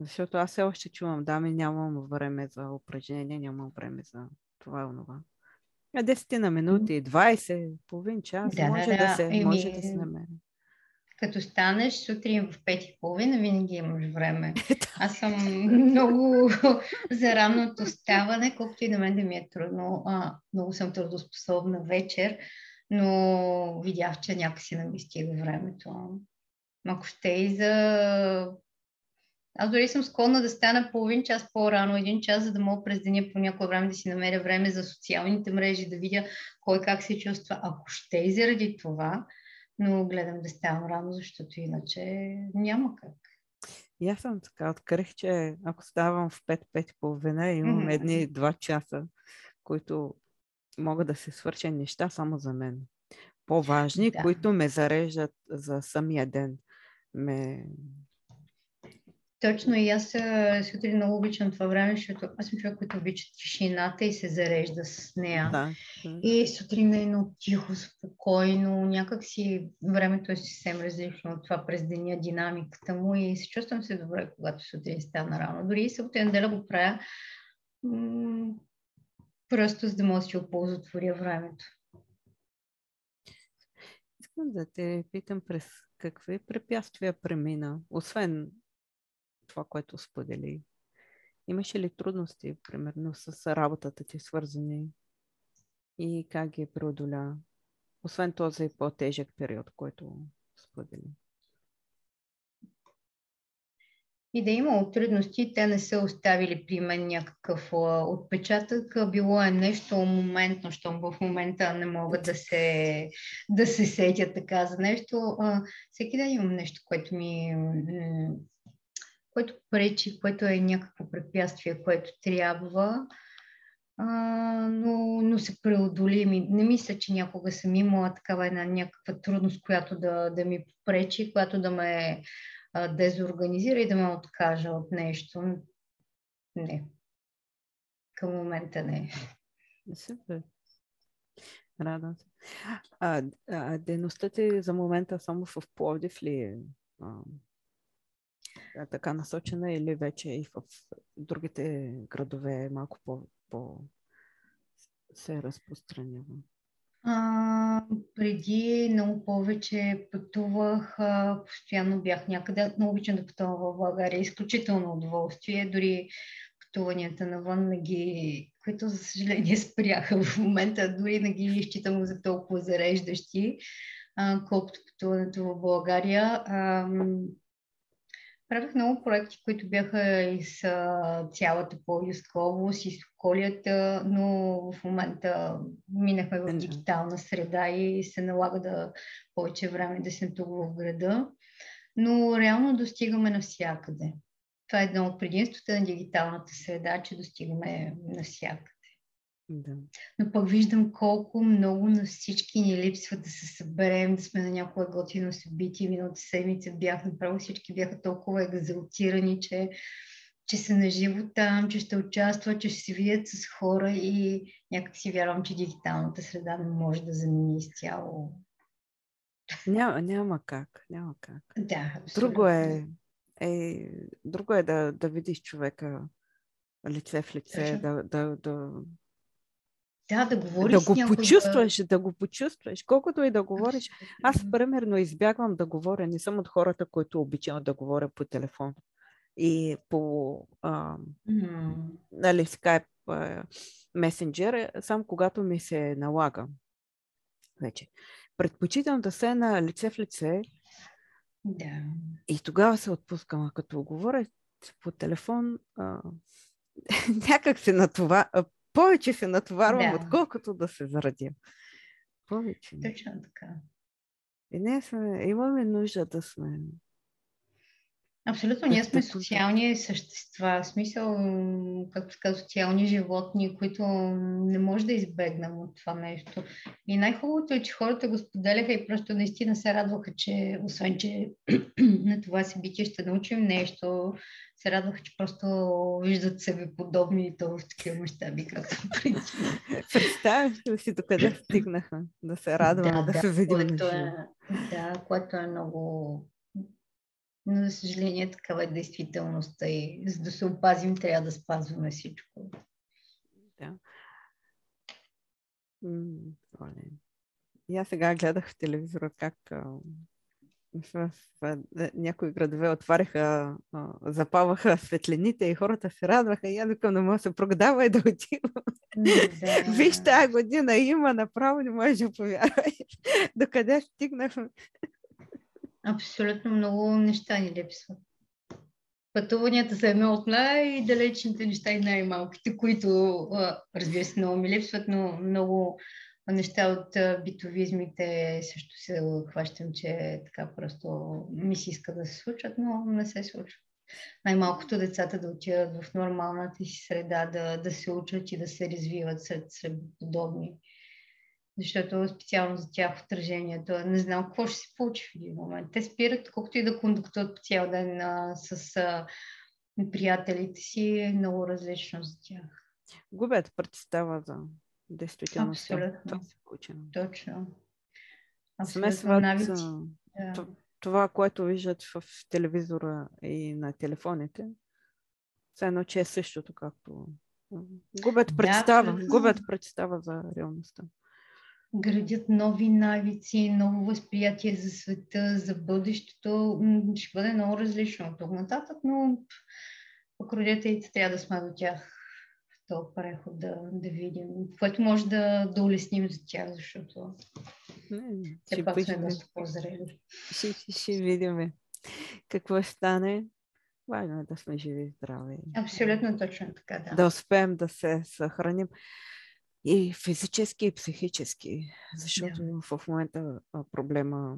A: Защото аз все още чувам, да, ми нямам време за упражнение, нямам време за това и онова. А 10 на минути, 20, половин час, да, може, да, да, се, Еми, може да се намери.
B: Като станеш сутрин в 5 и половина, винаги имаш време. [laughs] Аз съм много [laughs] за ранното ставане, колкото и на мен да ми е трудно. А, много съм трудоспособна вечер, но видях, че някакси не ми стига времето ако ще и за... Аз дори съм склонна да стана половин час по-рано, един час, за да мога през деня по някое време да си намеря време за социалните мрежи, да видя кой как се чувства. Ако ще и заради това, но гледам да ставам рано, защото иначе няма как.
A: И аз съм така, открих, че ако ставам в 5-5 половина, имам mm-hmm. едни два часа, които могат да се свършат неща само за мен. По-важни, да. които ме зареждат за самия ден ме...
B: Точно и аз сутрин много обичам това време, защото аз съм човек, който обича тишината и се зарежда с нея. Да. И сутрин е едно тихо, спокойно, някак си времето е съвсем различно от това през деня, динамиката му и се чувствам се добре, когато сутрин стана рано. Дори и събота неделя го правя м- просто за да мога да си оползотворя времето.
A: Искам да те питам през какви препятствия премина, освен това, което сподели? Имаше ли трудности, примерно, с работата ти свързани и как ги преодоля? Освен този по-тежък период, който сподели
B: и да има трудности, те не са оставили при мен някакъв отпечатък. Било е нещо моментно, щом в момента не могат да се, да се сетя така за нещо. Всеки ден имам нещо, което ми което пречи, което е някакво препятствие, което трябва, а, но, но се преодоли. Не мисля, че някога съм имала такава една някаква трудност, която да, да ми пречи, която да ме а, дезорганизира и да ме откажа от нещо. Не. Към момента не.
A: Супер. Радвам се. А, а дейността ти за момента само в Пловдив ли е така насочена или вече и в другите градове малко по, по се разпространява?
B: А, преди много повече пътувах, а, постоянно бях някъде. Много обичам да пътувам в България. Изключително удоволствие. Дори пътуванията навън, не ги, които за съжаление спряха в момента, дори не ги изчитам за толкова зареждащи, а, колкото пътуването в България. А, правих много проекти, които бяха из а, цялата Пловдивска област, из околията, но в момента минахме в дигитална среда и се налага да повече време да сме тук в града. Но реално достигаме навсякъде. Това е едно от предимствата на дигиталната среда, че достигаме навсякъде. Да. Но пък виждам колко много на всички ни липсва да се съберем, да сме на някое готино събитие. Миналата седмица бях направо, всички бяха толкова екзалтирани, че, че са наживо там, че ще участват, че ще се видят с хора и някак си вярвам, че дигиталната среда не може да замени изцяло.
A: Няма, няма как, няма как.
B: Да,
A: абсолютно. Друго е, е, друго е да, да видиш човека лице в лице, да, да, да,
B: да, да говориш.
A: Да го почувстваш, да... да го почувстваш. Колкото и да говориш. Аз, примерно, избягвам да говоря. Не съм от хората, които обичам да говоря по телефон. И по а, mm. нали, Skype месенджер, сам когато ми се налага. Вече. Предпочитам да се на лице в лице.
B: Да.
A: И тогава се отпускам. А като говоря по телефон, а, [laughs] някак се на това повече се натоварвам, да. отколкото да се зарадя. Повече.
B: Точно така.
A: И ние сме, имаме нужда да сме
B: Абсолютно, ние сме социални същества, в смисъл, както казва, социални животни, които не може да избегнем от това нещо. И най-хубавото е, че хората го споделяха и просто наистина се радваха, че освен, че [clears throat] на това събитие ще научим нещо, се радваха, че просто виждат себе подобни и то в такива мащаби, както [laughs] преди.
A: Представяш ли си докъде стигнаха? Да се радваме, да, да, да се видим.
B: Което е, да, което е много но, за съжаление, такава е действителността и за да се опазим, трябва да спазваме всичко.
A: Да. И аз сега гледах в телевизора как в, в някои градове отваряха, запаваха светлините и хората се радваха. И аз викам, да се прогадава и да отивам. Да. [laughs] Виж, тази година има направо, не можеш да повярваш. Докъде стигнахме.
B: Абсолютно много неща ни липсват. Пътуванията са едно от най-далечните неща и най-малките, които, разбира се, много ми липсват, но много неща от битовизмите също се хващам, че така просто ми се иска да се случат, но не се случва. Най-малкото децата да отидат в нормалната си среда, да, да се учат и да се развиват сред, сред подобни защото специално за тях отражението. Не знам какво ще се получи в един момент. Те спират, колкото и да кондуктуват по цял ден а, с а, приятелите си, е много различно за тях.
A: Губят представа за действителността.
B: Абсолютно. Точно.
A: Смесват да. това, което виждат в телевизора и на телефоните. Все едно, че е същото, както губят представа, да, губят представа за реалността
B: градят нови навици, ново възприятие за света, за бъдещето, ще бъде много различно от тук нататък, но пък родителите трябва да сме до тях в този преход да, да видим, което може да, да улесним за тях, защото все пак сме доста по-зрели.
A: Ще, ще, ще видим какво стане. Важно е да сме живи и здрави.
B: Абсолютно точно така, да.
A: Да успеем да се съхраним и физически, и психически, защото yeah. в момента проблема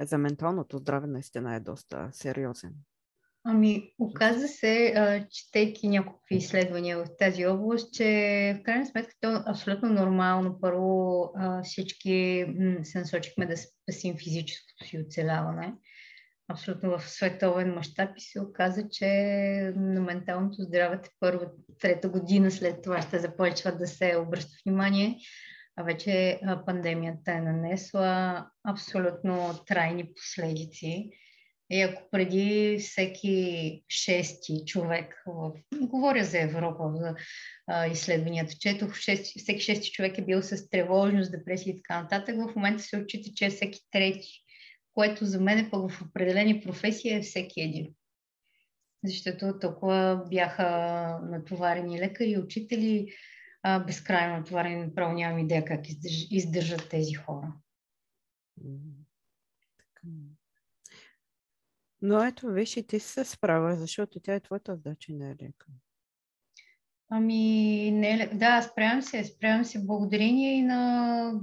A: за менталното здраве наистина е доста сериозен.
B: Ами, оказа се, четейки някакви изследвания в тази област, че в крайна сметка то е абсолютно нормално. Първо всички се насочихме да спасим физическото си оцеляване абсолютно в световен мащаб и се оказа, че на менталното здраве първа, трета година след това ще започва да се обръща внимание, а вече пандемията е нанесла абсолютно трайни последици. И ако преди всеки шести човек, в... говоря за Европа, за а, изследванията, четох, шести, всеки шести човек е бил с тревожност, депресия и така нататък, в момента се отчита, че всеки трети което за мен е пък в определени професии е всеки един. защото толкова бяха натоварени лекари и учители, а, безкрайно натоварени, право нямам идея как издърж, издържат тези хора.
A: Но ето, виж, и ти се справя, защото тя е твоята задача, не е лека.
B: Ами, не, да, справям се. Справям се благодарение и на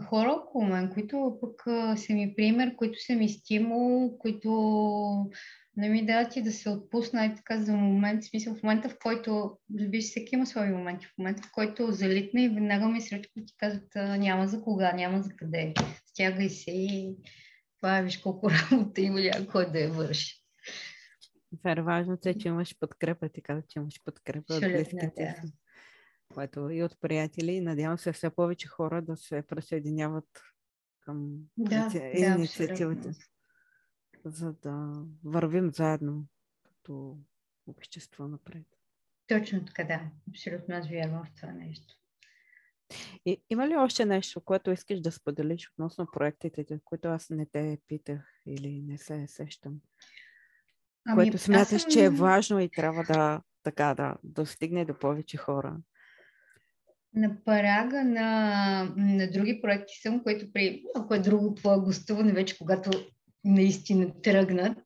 B: хора около мен, които пък са ми пример, които са ми стимул, които не ми дадат и да се отпусна и така за момент, в смисъл в момента, в който, разбира се, всеки има свои моменти, в момента, в който залитне и веднага ми срещу ти казват няма за кога, няма за къде, стягай се и това е, виж колко [laughs] работа има някой да я върши.
A: Това е важно, че имаш подкрепа, ти казват, че имаш подкрепа от близките да което и от приятели. И надявам се все повече хора да се присъединяват към
B: да,
A: инициативата, да, за да вървим заедно като общество напред.
B: Точно така, да. Абсолютно аз вярвам в това нещо.
A: И, има ли още нещо, което искаш да споделиш относно проектите, които аз не те питах или не се сещам? Ами, което смяташ, съм... че е важно и трябва да, така, да достигне до повече хора?
B: На парага на, на други проекти съм, които при, ако е друго гостуване, вече когато наистина тръгнат,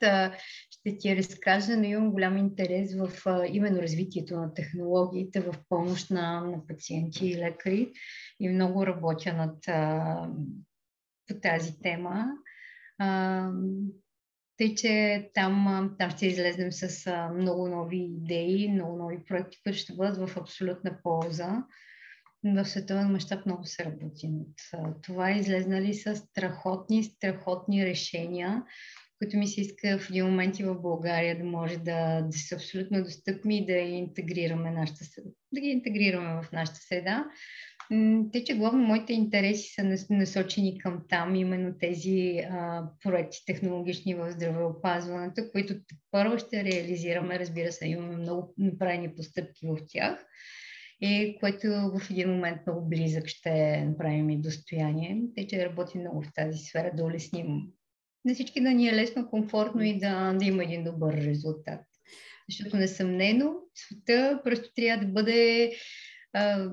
B: ще ти разкажа, но имам голям интерес в именно развитието на технологиите в помощ на, на пациенти и лекари. И много работя над по тази тема. Тъй, че там, там ще излезнем с много нови идеи, много нови проекти, които ще бъдат в абсолютна полза в световен мащаб много се работи над това. Излезнали са страхотни, страхотни решения, които ми се иска в един момент и в България да може да, да са абсолютно достъпни и да интегрираме нашата, да ги интегрираме в нашата среда. Те, че главно моите интереси са насочени към там, именно тези а, проекти технологични в здравеопазването, които първо ще реализираме. Разбира се, имаме много направени постъпки в тях и което в един момент много близък ще направим и достояние. Тъй, че работи много в тази сфера да улесним на всички да ни е лесно, комфортно и да, да има един добър резултат. Защото несъмнено света просто трябва да бъде а,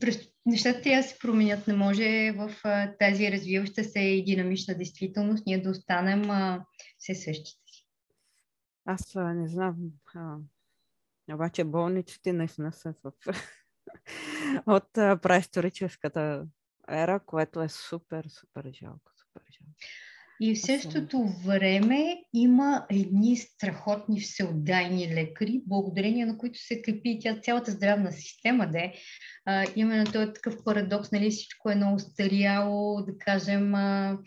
B: просто нещата трябва да се променят. Не може в а, тази развиваща се и динамична действителност ние да останем а, все същите си.
A: Аз а, не знам. А, обаче болниците наистина са в... [laughs] от праисторическата ера, което е супер, супер жалко. Супер жалко.
B: И в същото време има едни страхотни всеотдайни лекари, благодарение на които се крепи тя цялата здравна система, де. А, именно този такъв парадокс, нали, всичко е много старяло, да кажем, а,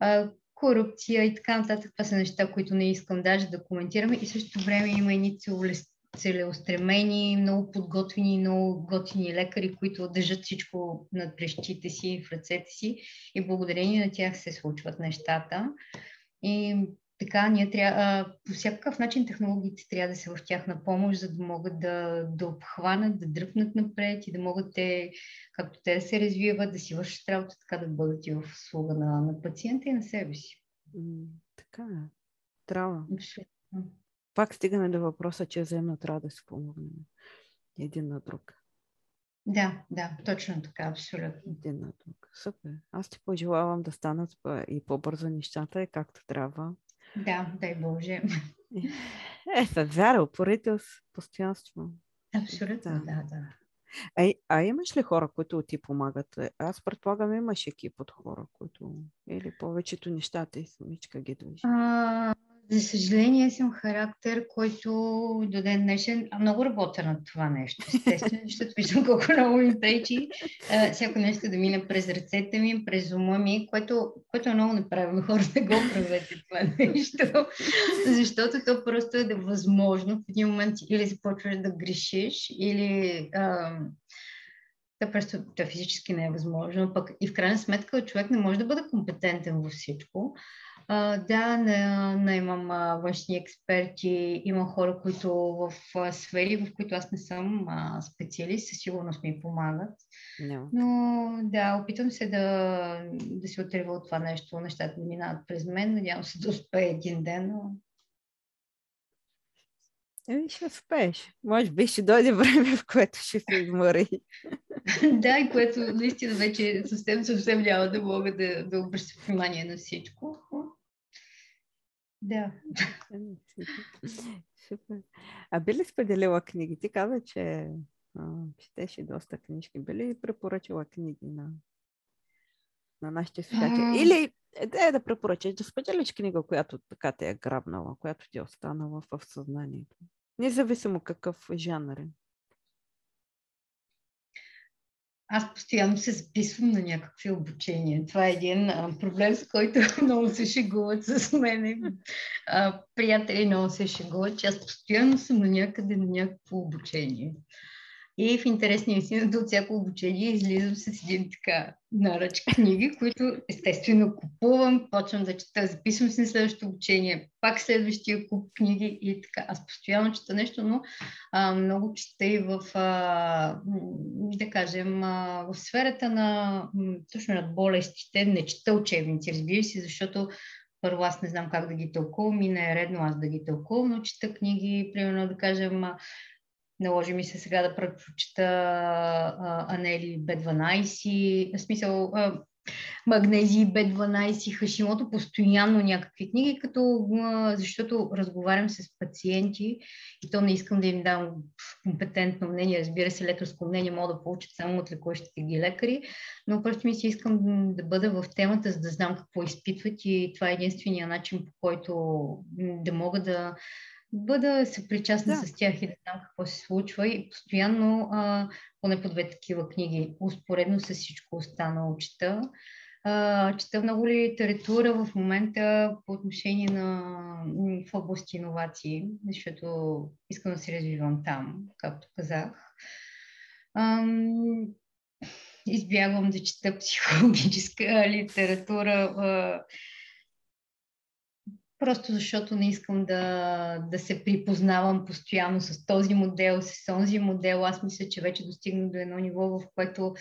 B: а, корупция и така нататък. Това са неща, които не искам даже да коментираме. И в същото време има едни целеустремени, много подготвени, много готини лекари, които държат всичко над плещите си, в ръцете си и благодарение на тях се случват нещата. И така, ние трябва, по всякакъв начин технологиите трябва да са в тяхна помощ, за да могат да, да обхванат, да дръпнат напред и да могат те, както те да се развиват, да си вършат работа, така да бъдат и в услуга на, на пациента и на себе си.
A: така е. Трябва пак стигаме до въпроса, че взаимно трябва да се помогнем един на друг.
B: Да, да, точно така, абсолютно.
A: Един на друг. Супер. Аз ти пожелавам да станат и по-бързо нещата, и както трябва.
B: Да, дай Боже. [laughs]
A: Е, с вяра, упорител, постоянство.
B: Абсолютно, да, да. да.
A: А, а имаш ли хора, които ти помагат? Аз предполагам, имаш екип от хора, които... Или повечето нещата и самичка ги движи.
B: А, за съжаление, съм характер, който до ден днешен много работя над това нещо. Естествено, защото виждам колко много ми пречи всяко нещо да мине през ръцете ми, през ума ми, което, което е много неправилно. Хора, не го правете това нещо. Защото то просто е възможно в един момент или започваш да грешиш, или да просто да физически не е възможно. Пък и в крайна сметка човек не може да бъде компетентен във всичко. Да, наемам външни експерти, има хора, които в сфери, в които аз не съм специалист, със сигурност ми помагат. No. Но да, опитвам се да, да се отрева от това нещо, нещата да минават през мен, надявам се да успея един ден, но
A: Еми, ще успееш. Може би ще дойде време, в което ще се измори. [laughs]
B: да, и което наистина вече съвсем, съвсем няма да мога да, да обръщам внимание на всичко. Да.
A: Супер. А би ли споделила книги? Ти каза, че а, четеше доста книжки. Би ли препоръчала книги на, на нашите слушатели? Или е да препоръчаш да споделиш книга, която така те е грабнала, която ти е останала в съзнанието. Независимо какъв жанр е.
B: Аз постоянно се записвам на някакви обучения. Това е един а, проблем, с който [laughs] много се шегуват с мен. А, приятели много се шегуват, че аз постоянно съм на някъде на някакво обучение. И в интересния истина от всяко обучение излизам с един така наръч книги, които естествено купувам, почвам да чета, записвам си на следващото обучение, пак следващия куп книги и така. Аз постоянно чета нещо, но а, много чета и в, а, да кажем, а, в сферата на точно на болестите, не чета учебници, разбира се, защото първо аз не знам как да ги тълкувам и не е редно аз да ги тълкувам, но чета книги, примерно да кажем Наложи ми се сега да прочета Анели Б12, в смисъл а, Магнезии Б12, Хашимото, постоянно някакви книги, като, защото разговарям с пациенти и то не искам да им дам компетентно мнение, разбира се, лекарско мнение мога да получат само от лекуващите ги лекари, но просто ми си искам да бъда в темата, за да знам какво изпитват и това е единствения начин, по който да мога да бъда съпричастна да. с тях и да знам какво се случва и постоянно а, поне по две такива книги, успоредно с всичко останало чета. А, чета много литература в момента по отношение на в области иновации, защото искам да се развивам там, както казах. Ам, избягвам да чета психологическа [laughs] литература. А, просто защото не искам да, да се припознавам постоянно с този модел, с този модел. Аз мисля, че вече достигна до едно ниво, в което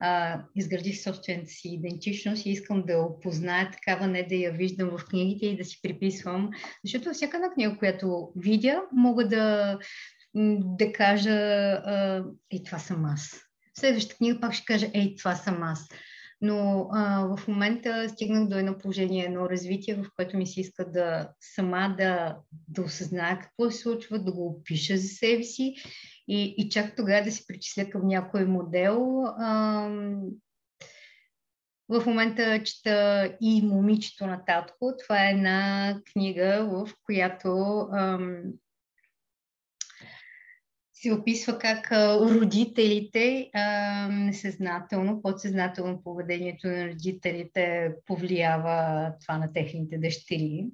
B: а, изградих собствената си идентичност и искам да опозная такава, не да я виждам в книгите и да си приписвам. Защото всяка една книга, която видя, мога да, да кажа а, и това съм аз. В следващата книга пак ще кажа, ей, това съм аз. Но а, в момента стигнах до едно положение, едно развитие, в което ми се иска да сама да, да осъзная какво се случва, да го опиша за себе си и, и чак тогава да се причисля към някой модел. А, в момента чета и Момичето на татко. Това е една книга, в която ам, се описва как родителите а, несъзнателно, подсъзнателно поведението на родителите повлиява това на техните дъщери.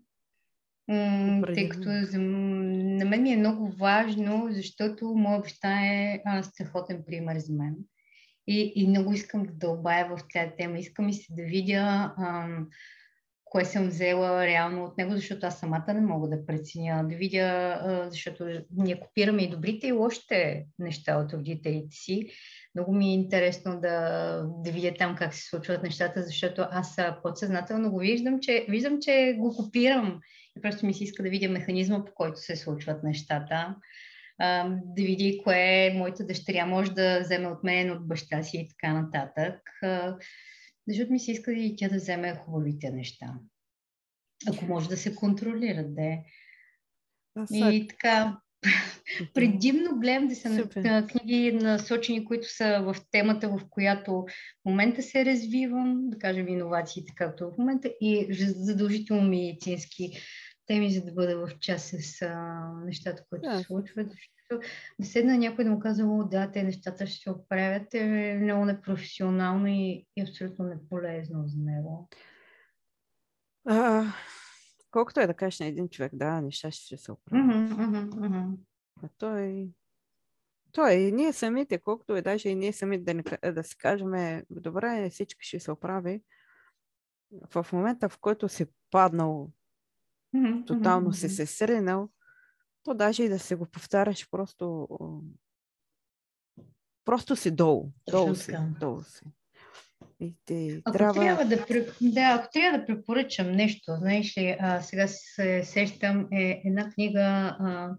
B: М- тъй като за, на мен ми е много важно, защото моя баща е а, страхотен пример за мен. И, и много искам да дълбая в тази тема. Искам и се да видя а, кое съм взела реално от него, защото аз самата не мога да преценя, да видя, защото ние копираме и добрите и лошите неща от родителите си. Много ми е интересно да, да видя там как се случват нещата, защото аз подсъзнателно го виждам, че, виждам, че го копирам. И просто ми се иска да видя механизма, по който се случват нещата. Да види кое моята дъщеря може да вземе от мен, от баща си и така нататък защото ми се иска и тя да вземе хубавите неща. Ако може да се контролират, да е. И така, предимно гледам да са на книги насочени, които са в темата, в която в момента се развивам, да кажем иновациите, както в момента, и задължително медицински теми, за да бъда в час с а, нещата, които да. се случват. Защото да седна някой да му казва, о, да, те нещата ще се оправят, е много непрофесионално и, и абсолютно неполезно за него.
A: А, колкото е да кажеш на един човек, да, неща ще се оправят.
B: Mm-hmm, mm-hmm, mm-hmm.
A: А той... Той, и ние самите, колкото е даже и ние самите да, да си кажем, добре, всички ще се оправи, в момента, в който си паднал Mm-hmm. Тотално си се сринал, то даже и да се го повтаряш, просто просто си долу. Долу си, долу си.
B: И те, ако, трябва... Трябва да, да, ако трябва да препоръчам нещо, знаеш ли, а, сега се сещам, е една книга, а,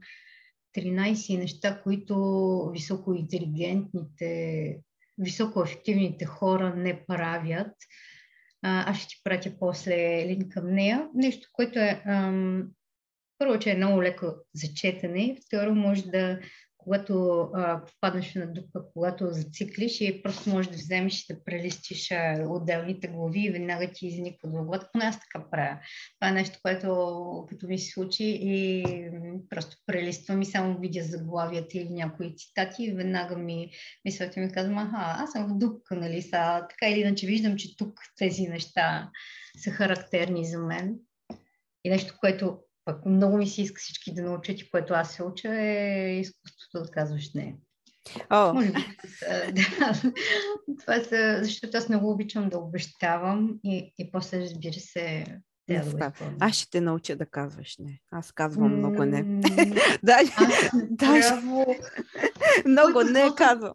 B: 13 неща, които високоинтелигентните, високоефективните хора не правят. А, аз ще ти пратя после линк към нея. Нещо, което е ам, първо, че е много леко за четене, второ може да когато а, попаднеш на дупка, когато зациклиш и просто можеш да вземеш и да прелистиш а, отделните глави и веднага ти изниква в главата. Поне аз така правя. Това е нещо, което като ми се случи и просто прелиствам и само видя заглавията или някои цитати и веднага ми мислята ми казвам, аха, аз съм в дупка, нали са. Така или иначе виждам, че тук тези неща са характерни за мен. И нещо, което пък много ми се иска всички да научат и което аз се уча е изкуството да казваш не.
A: О.
B: Може би. [laughs] Да, това са, защото аз много обичам да обещавам и, и после, разбира се,
A: да Аз ще те науча да казваш не. Аз казвам много не. даже, [laughs] даже много не казвам.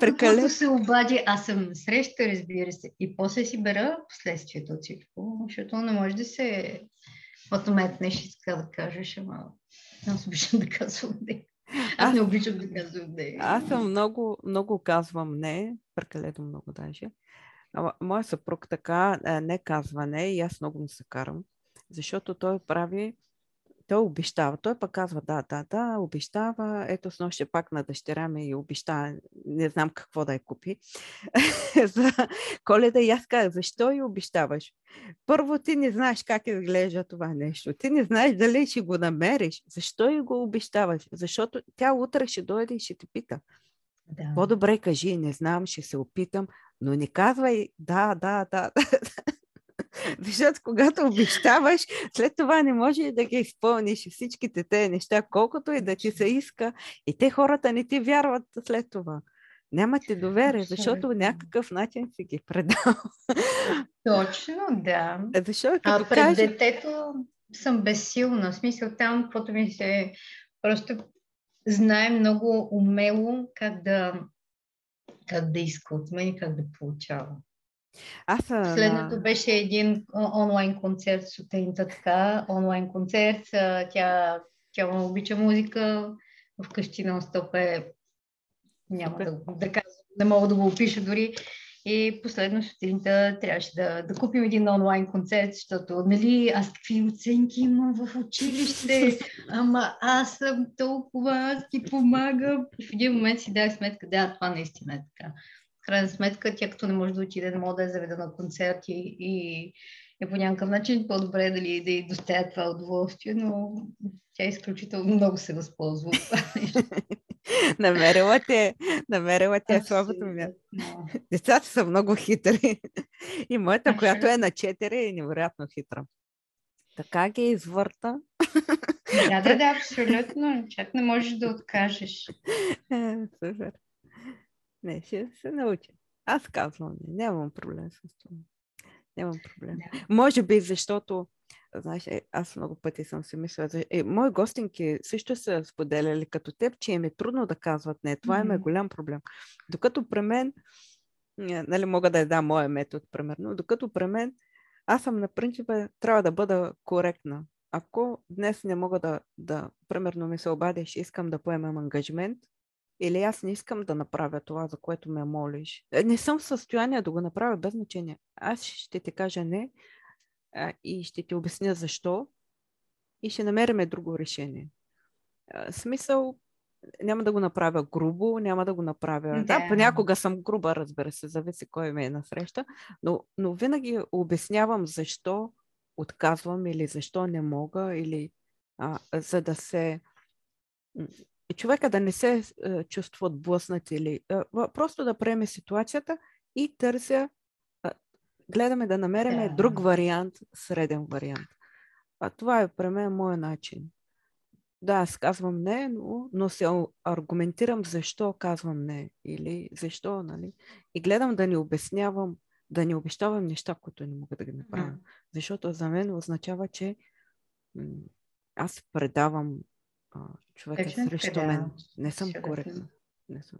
B: Прекалено се обади, аз съм среща, разбира се. И после си бера последствието от всичко, защото не може да се отметнеш и така да кажеш, ама аз обичам да казвам не. Аз, аз не обичам да казвам не.
A: Аз съм много, много казвам не, прекалено много даже. Моя съпруг така не казва не и аз много му се карам, защото той прави той обещава. Той пък казва, да, да, да, обещава. Ето с нощи пак на дъщеря ми и обещава, не знам какво да я купи. [laughs] за коледа и аз казах, защо и обещаваш? Първо ти не знаеш как изглежда това нещо. Ти не знаеш дали ще го намериш. Защо и го обещаваш? Защото тя утре ще дойде и ще те пита. Да. По-добре кажи, не знам, ще се опитам, но не казвай да, да, да. [laughs] Защото когато обещаваш, след това не може да ги изпълниш всичките те неща, колкото и да ти се иска. И те хората не ти вярват след това. Нямате доверие, защото някакъв начин си ги предал.
B: Точно, да.
A: Защото,
B: а пред каже... детето съм безсилна. В смисъл там, каквото ми се... Просто знае много умело как да, как да иска от мен и как да получава.
A: Аз,
B: Последното беше един онлайн концерт сутринта така, онлайн концерт. Тя, тя му обича музика, вкъщи на стоп е няма да, да казвам, не мога да го опиша дори. И последно сутринта трябваше да, да купим един онлайн концерт, защото, нали, аз какви оценки имам в училище, ама аз съм толкова, аз ти помагам. И в един момент си дах сметка, да, това наистина е така крайна сметка, тя като не може да отиде, не може да е заведа на концерти и е по някакъв начин по-добре дали да й доставя това удоволствие, но тя изключително много се възползва от това [laughs]
A: намерила те, намерила те слабото място. Децата са много хитри. И моята, която е на 4, е невероятно хитра. Така ги извърта.
B: Да, да, да, [laughs] абсолютно. Чак не можеш да откажеш.
A: Е, супер. Не, ще се науча. Аз казвам, не, нямам проблем с това. Нямам проблем. Да. Може би, защото, знаеш, е, аз много пъти съм си мисля, е, мои гостинки също са споделяли като теб, че им е трудно да казват не. Това mm-hmm. е голям проблем. Докато при мен, нали, мога да я дам моя метод, примерно, докато при мен, аз съм на принципа, трябва да бъда коректна. Ако днес не мога да, да примерно ми се обадиш, искам да поемам ангажмент, или аз не искам да направя това, за което ме молиш. Е, не съм в състояние да го направя без значение. Аз ще ти кажа не а, и ще ти обясня защо и ще намериме друго решение. А, смисъл, няма да го направя грубо, няма да го направя... Да, да понякога съм груба, разбира се, зависи кой ме е насреща, но, но винаги обяснявам защо отказвам или защо не мога, или а, за да се човека да не се е, чувства отблъснат или е, просто да приеме ситуацията и търся, е, гледаме да намерим да. друг вариант, среден вариант. А това е при мен моят начин. Да, аз казвам не, но, но се аргументирам защо казвам не или защо, нали? И гледам да ни обяснявам, да ни обещавам неща, които не мога да ги направя. Mm. Защото за мен означава, че м- аз предавам човека е срещу да. мен. Не съм коректна. Не съм.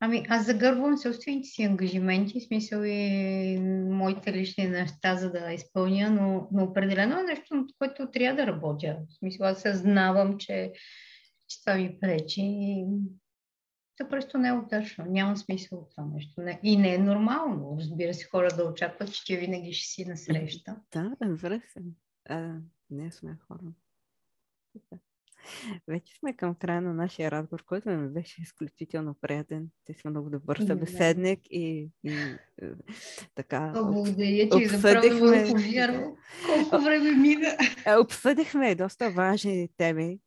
B: Ами, аз загърбвам собствените си ангажименти, в смисъл и моите лични неща, за да изпълня, но, но определено е нещо, над което трябва да работя. В смисъл, аз съзнавам, че че това ми пречи. То просто не е удачно. Няма смисъл от това нещо. Не. И не е нормално. Разбира се, хора да очакват, че ти винаги ще си насреща.
A: Да, разбира се. А, не сме хора. [laughs] Вече сме към края на нашия разговор, който ми беше изключително приятен. Ти си много добър събеседник и, и е, така.
B: Благодаря ти, обсъдихме... да Колко време мина. [laughs]
A: Е, обсъдихме доста важни теми.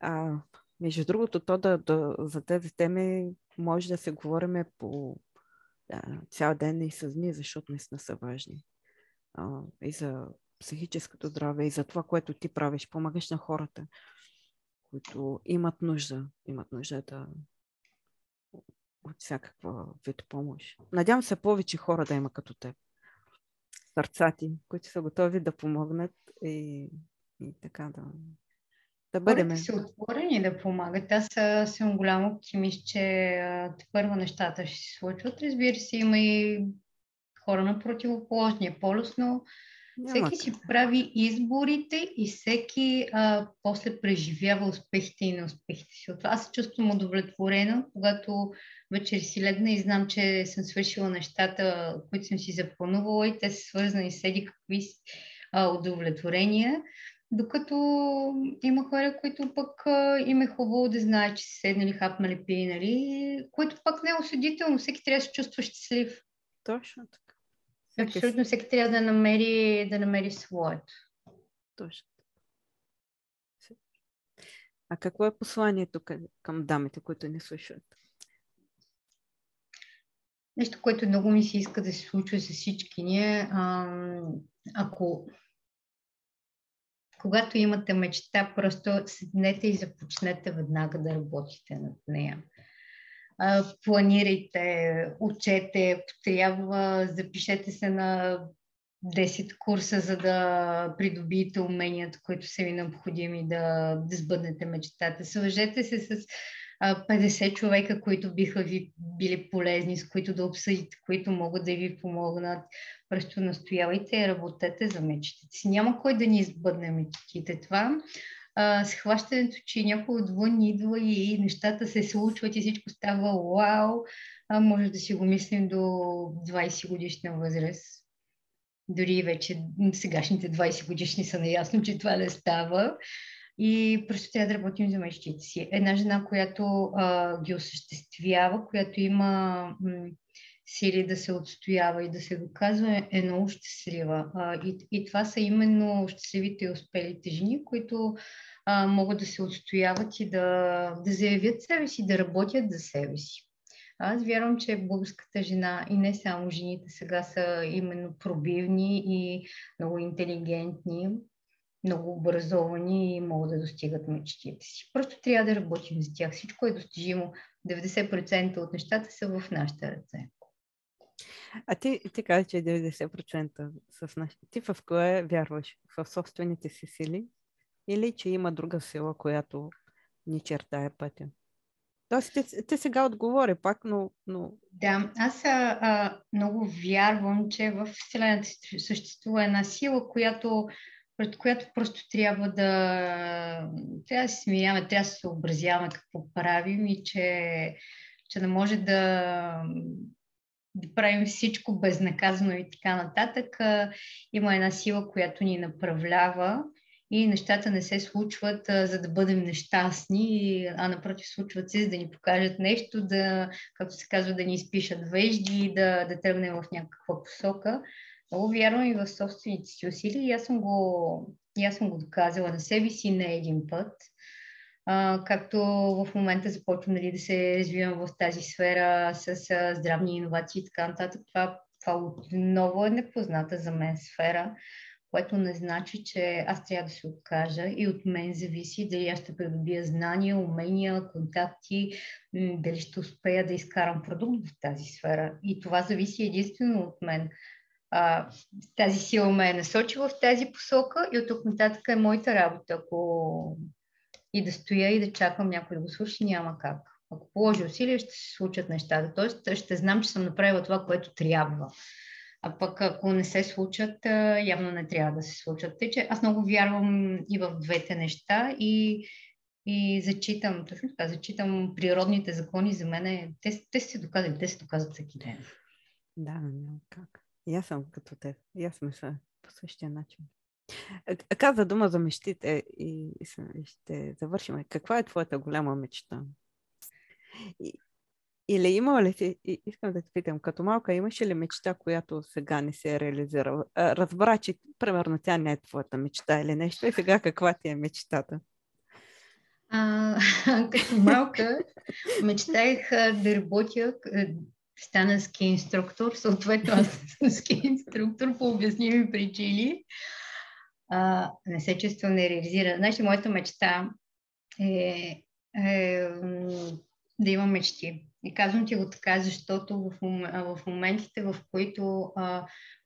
A: А, между другото, то да, да, за тези теми може да се говорим по да, цял ден и с дни, защото наистина са важни. А, и за психическото здраве, и за това, което ти правиш, помагаш на хората които имат нужда, имат нужда да от всякаква вид помощ. Надявам се повече хора да има като теб. Сърцати, които са готови да помогнат и, и така да, да бъдем.
B: Хората са отворени да помагат. Аз съм голям оптимист, че първо нещата ще се случват. Разбира се, има и хора на противоположния полюс, но всеки си прави изборите и всеки а, после преживява успехите и неуспехите си. От това аз се чувствам удовлетворена, когато вечер си легна и знам, че съм свършила нещата, които съм си запланувала и те са свързани с еди какви а, удовлетворения. Докато има хора, които пък а, им е хубаво да знаят, че са седнали, хапнали, пинали, което пък не е осъдително. Всеки трябва да се чувства щастлив.
A: Точно така.
B: Абсолютно всеки трябва да намери, да намери своето.
A: Точно. А какво е посланието към дамите, които ни слушат?
B: Нещо, което много ми се иска да се случва с всички ние. ако когато имате мечта, просто седнете и започнете веднага да работите над нея планирайте, учете, ако трябва, запишете се на 10 курса, за да придобиете уменията, които са ви необходими да, да сбъднете мечтата. Свържете се с 50 човека, които биха ви били полезни, с които да обсъдите, които могат да ви помогнат. Просто настоявайте и работете за мечтите си. Няма кой да ни избъдне мечтите. Това а, схващането, че някой отвън идва и нещата се случват и всичко става вау, а, може да си го мислим до 20 годишна възраст. Дори вече сегашните 20 годишни са наясно, че това не става. И просто трябва да работим за мечтите си. Една жена, която а, ги осъществява, която има м- сили да се отстоява и да се доказва, е много щастлива. А, и, и това са именно щастливите и успелите жени, които а, могат да се отстояват и да, да заявят себе си, да работят за себе си. Аз вярвам, че българската жена и не само жените сега са именно пробивни и много интелигентни, много образовани и могат да достигат мечтите си. Просто трябва да работим за тях. Всичко е достижимо. 90% от нещата са в нашите ръце.
A: А ти, ти каза, че 90% с нашите. Ти в кое вярваш? В собствените си сили или че има друга сила, която ни чертае пътя? Тоест, ти, ти сега отговори пак, но... но...
B: Да, аз а, а, много вярвам, че в Вселената съществува една сила, която, пред която просто трябва да, трябва да се смиряваме, трябва да се съобразяваме какво правим и че, че не може да, да правим всичко безнаказано и така нататък. Има една сила, която ни направлява и нещата не се случват за да бъдем нещастни, а напротив случват се за да ни покажат нещо, да, както се казва, да ни изпишат вежди, да, да тръгнем в някаква посока. Много вярвам и в собствените си усилия и аз съм го, и аз съм го доказала на себе си не един път. Както в момента започвам нали, да се развивам в тази сфера с а, здравни иновации и така нататък. Това, това отново е непозната за мен сфера което не значи, че аз трябва да се откажа и от мен зависи дали аз ще придобия знания, умения, контакти, дали ще успея да изкарам продукт в тази сфера. И това зависи единствено от мен. А, тази сила ме е насочила в тази посока и от тук нататък е моята работа. Ако и да стоя и да чакам някой да го слуша, няма как. Ако положи усилия, ще се случат нещата. Тоест, ще знам, че съм направила това, което трябва. А пък ако не се случат, явно не трябва да се случат. Тъй, че аз много вярвам и в двете неща и, и зачитам, точно така, зачитам природните закони за мен. Те, те се доказали, те се доказват всеки ден.
A: Да, няма как. И аз съм като те. И аз мисля по същия начин. Каза дума за мечтите и, ще завършим. Каква е твоята голяма мечта? Или има ли си, искам да те питам, като малка имаше ли мечта, която сега не се е реализирала? Разбра, че примерно тя не е твоята мечта или нещо и сега каква ти е мечтата?
B: А, [laughs] като малка мечтаях да работя, стана ски инструктор, съответно аз съм ски инструктор по обясними причини. А, не се чувствам нереализирана. Значи, моята мечта е, е да имам мечти. И казвам ти го така, защото в, в моментите, в които,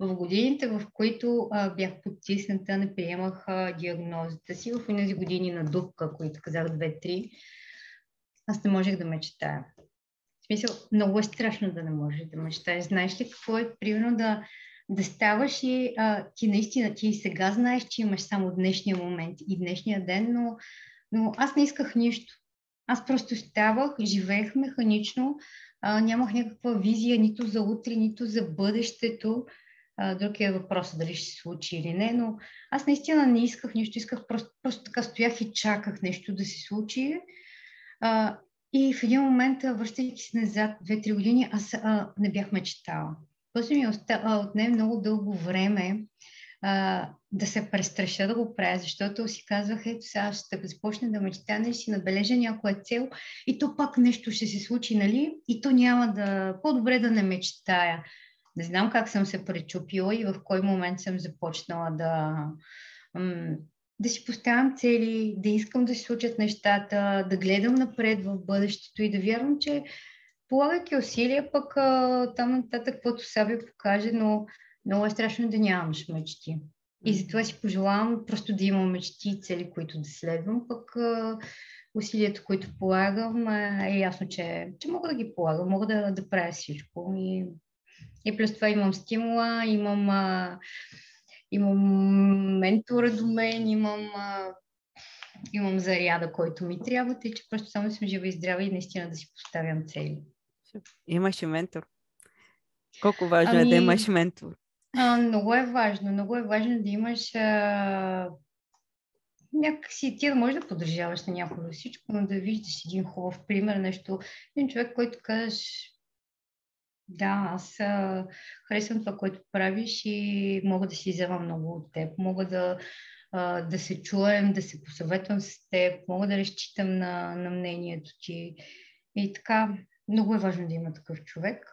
B: в годините, в които бях потисната, не приемах диагнозата си, в тези години на дупка, които казах 2-3, аз не можех да мечтая. В смисъл, много е страшно да не можеш да мечтаеш. Знаеш ли какво е, примерно, да, да ставаш и а, ти наистина, ти и сега знаеш, че имаш само днешния момент и днешния ден, но, но аз не исках нищо. Аз просто ставах, живеех механично, а, нямах някаква визия нито за утре, нито за бъдещето. А, друг е въпрос дали ще се случи или не, но аз наистина не исках нищо, исках просто, просто така стоях и чаках нещо да се случи. А, и в един момент, връщайки се назад, две-три години, аз а, не бях мечтала. После ми отне много дълго време а, да се престраша да го правя, защото си казвах, ето сега ще започна да мечтая, и си набележа някоя цел и то пак нещо ще се случи, нали? И то няма да... По-добре да не мечтая. Не знам как съм се пречупила и в кой момент съм започнала да, да си поставям цели, да искам да се случат нещата, да гледам напред в бъдещето и да вярвам, че полагайки усилия, пък там нататък каквото Саби покаже, но много е страшно да нямаш мечти. И затова си пожелавам просто да имам мечти и цели, които да следвам, пък усилията, които полагам, е ясно, че, че мога да ги полагам, мога да, да правя всичко. И, и плюс това имам стимула, имам, а, имам ментора до мен, имам, а, имам заряда, който ми трябва, тъй че просто само съм жива и здрава и наистина да си поставям цели.
A: Имаш и ментор. Колко важно ами, е да ами, имаш ментор?
B: А, много е важно. Много е важно да имаш а, някакси ти да можеш да поддържаваш на някого всичко, но да виждаш един хубав пример, нещо, един човек, който кажеш да, аз а, харесвам това, което правиш и мога да си взема много от теб. Мога да, а, да се чуем, да се посъветвам с теб, мога да разчитам на, на мнението ти. И така, много е важно да има такъв човек.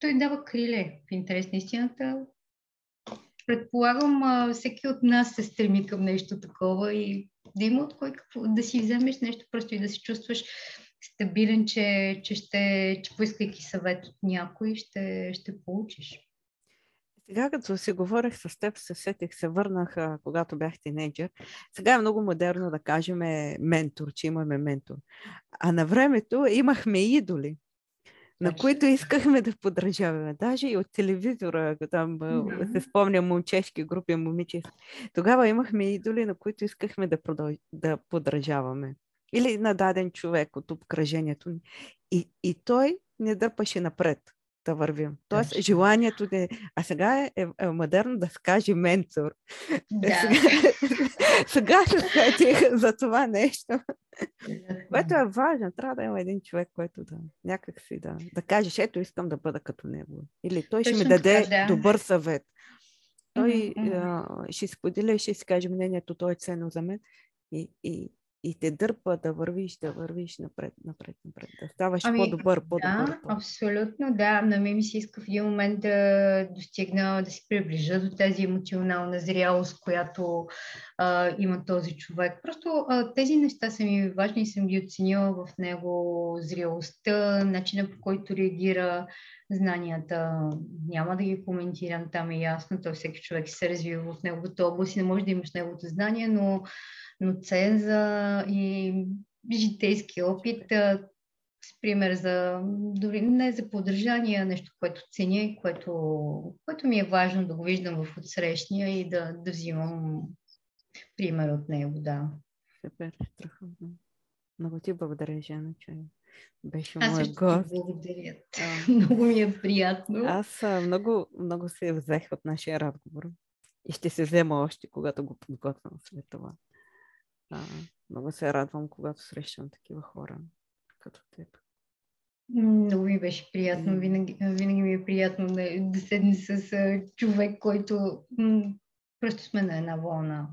B: Той дава криле в интерес на истината. Предполагам, всеки от нас се стреми към нещо такова и да има от кой да си вземеш нещо просто и да се чувстваш стабилен, че, че, ще, че поискайки съвет от някой, ще, ще получиш.
A: Сега, като си говорех с теб, се сетих, се върнах, когато бях тинейджър. Сега е много модерно да кажем ментор, че имаме ментор. А на времето имахме идоли на които искахме да подражаваме. Даже и от телевизора, там се спомня момчешки групи, момиче. Тогава имахме идоли, на които искахме да, продълж... да подражаваме. Или на даден човек от обкръжението ни. И, и той не дърпаше напред да вървим. Тоест, Точно. желанието да... А сега е, е, е модерно да се каже ментор. Да. [laughs] Сега, сега се сетих за това нещо. Което е важно. Трябва да има един човек, който да някак си да, да каже, ето искам да бъда като него. Или той Точно ще ми даде така, да. добър съвет. Той mm-hmm. а, ще споделя, ще си каже мнението, той е ценно за мен. И, и, и те дърпа да вървиш, да вървиш напред, напред, напред, да ставаш ами, по-добър, по-добър.
B: Да, абсолютно, да. На мен ми се иска в един момент да достигна, да се приближа до тази емоционална зрялост, която а, има този човек. Просто а, тези неща са ми важни и съм ги оценила в него. Зрялостта, начина по който реагира, знанията. Няма да ги коментирам, там е ясно. Той всеки човек се развива в неговата област и не може да имаш неговото знание, но но ценза и житейски опит с пример за, дори не за поддържание, а нещо, което ценя и което, което ми е важно да го виждам в отсрещния и да, да взимам пример от него, да.
A: Супер, страхотно. Много ти благодаря, Жена, че беше
B: Аз
A: моят гост.
B: благодаря. [laughs] много ми е приятно.
A: Аз а, много, много се взех от нашия разговор и ще се взема още, когато го подготвям след това. А, много се радвам, когато срещам такива хора като теб.
B: Много ми беше приятно. Винаги, винаги ми е приятно да, да седне с човек, който м- просто сме на една вълна.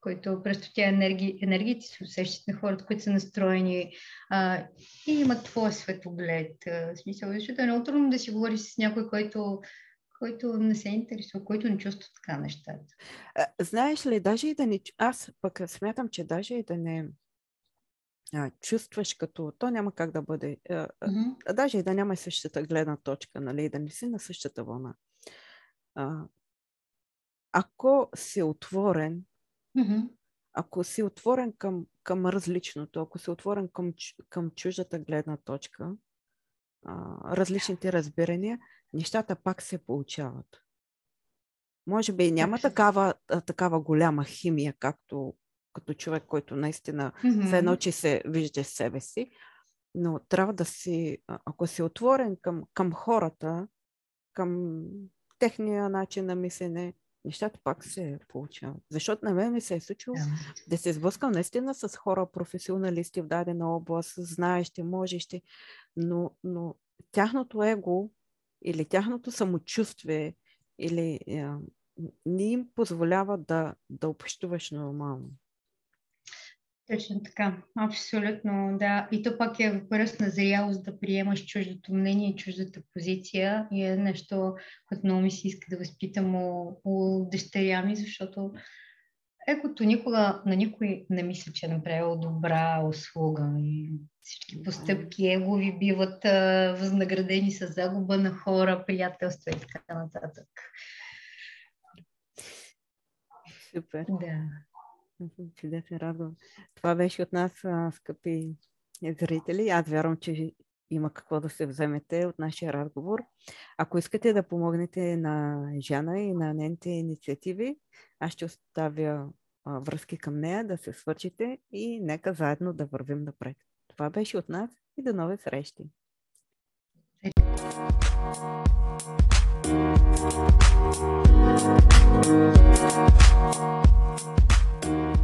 B: Който просто тя енергия, енергиите се усещат на хората, които са настроени а, и имат твоя светоглед. А, смисъл, защото е много трудно да си говориш с някой, който който не се интересува, който не чувства така нещата.
A: Знаеш ли, даже и да не... Аз пък смятам, че даже и да не а, чувстваш като... То няма как да бъде... А, mm-hmm. Даже и да няма същата гледна точка, нали, да не си на същата вълна. А, ако си отворен,
B: mm-hmm.
A: ако си отворен към, към различното, ако си отворен към, към чуждата гледна точка, а, различните разбирания, нещата пак се получават. Може би няма такава, такава голяма химия, както като човек, който наистина mm-hmm. се едно, че се вижда себе си, но трябва да си, ако си отворен към, към хората, към техния начин на мислене, нещата пак се получават. Защото на мен ми се е случило yeah. да се сблъскам наистина с хора, професионалисти в дадена област, знаещи, можещи, но, но тяхното его или тяхното самочувствие или а, не им позволява да, да общуваш нормално.
B: Точно така, абсолютно, да. И то пак е въпрос на зрялост да приемаш чуждото мнение чуждата позиция и е нещо, което много ми се иска да възпитам у, у дъщеря ми, защото егото никога на никой не мисля, че е направил добра услуга. И всички постъпки егови биват а, възнаградени с загуба на хора, приятелства и така нататък.
A: Супер.
B: Да.
A: Чудесен разговор. Това беше от нас, скъпи зрители. Аз вярвам, че има какво да се вземете от нашия разговор. Ако искате да помогнете на Жана и на нейните инициативи, аз ще оставя връзки към нея, да се свършите и нека заедно да вървим напред. Това беше от нас и до нови срещи! Thank you.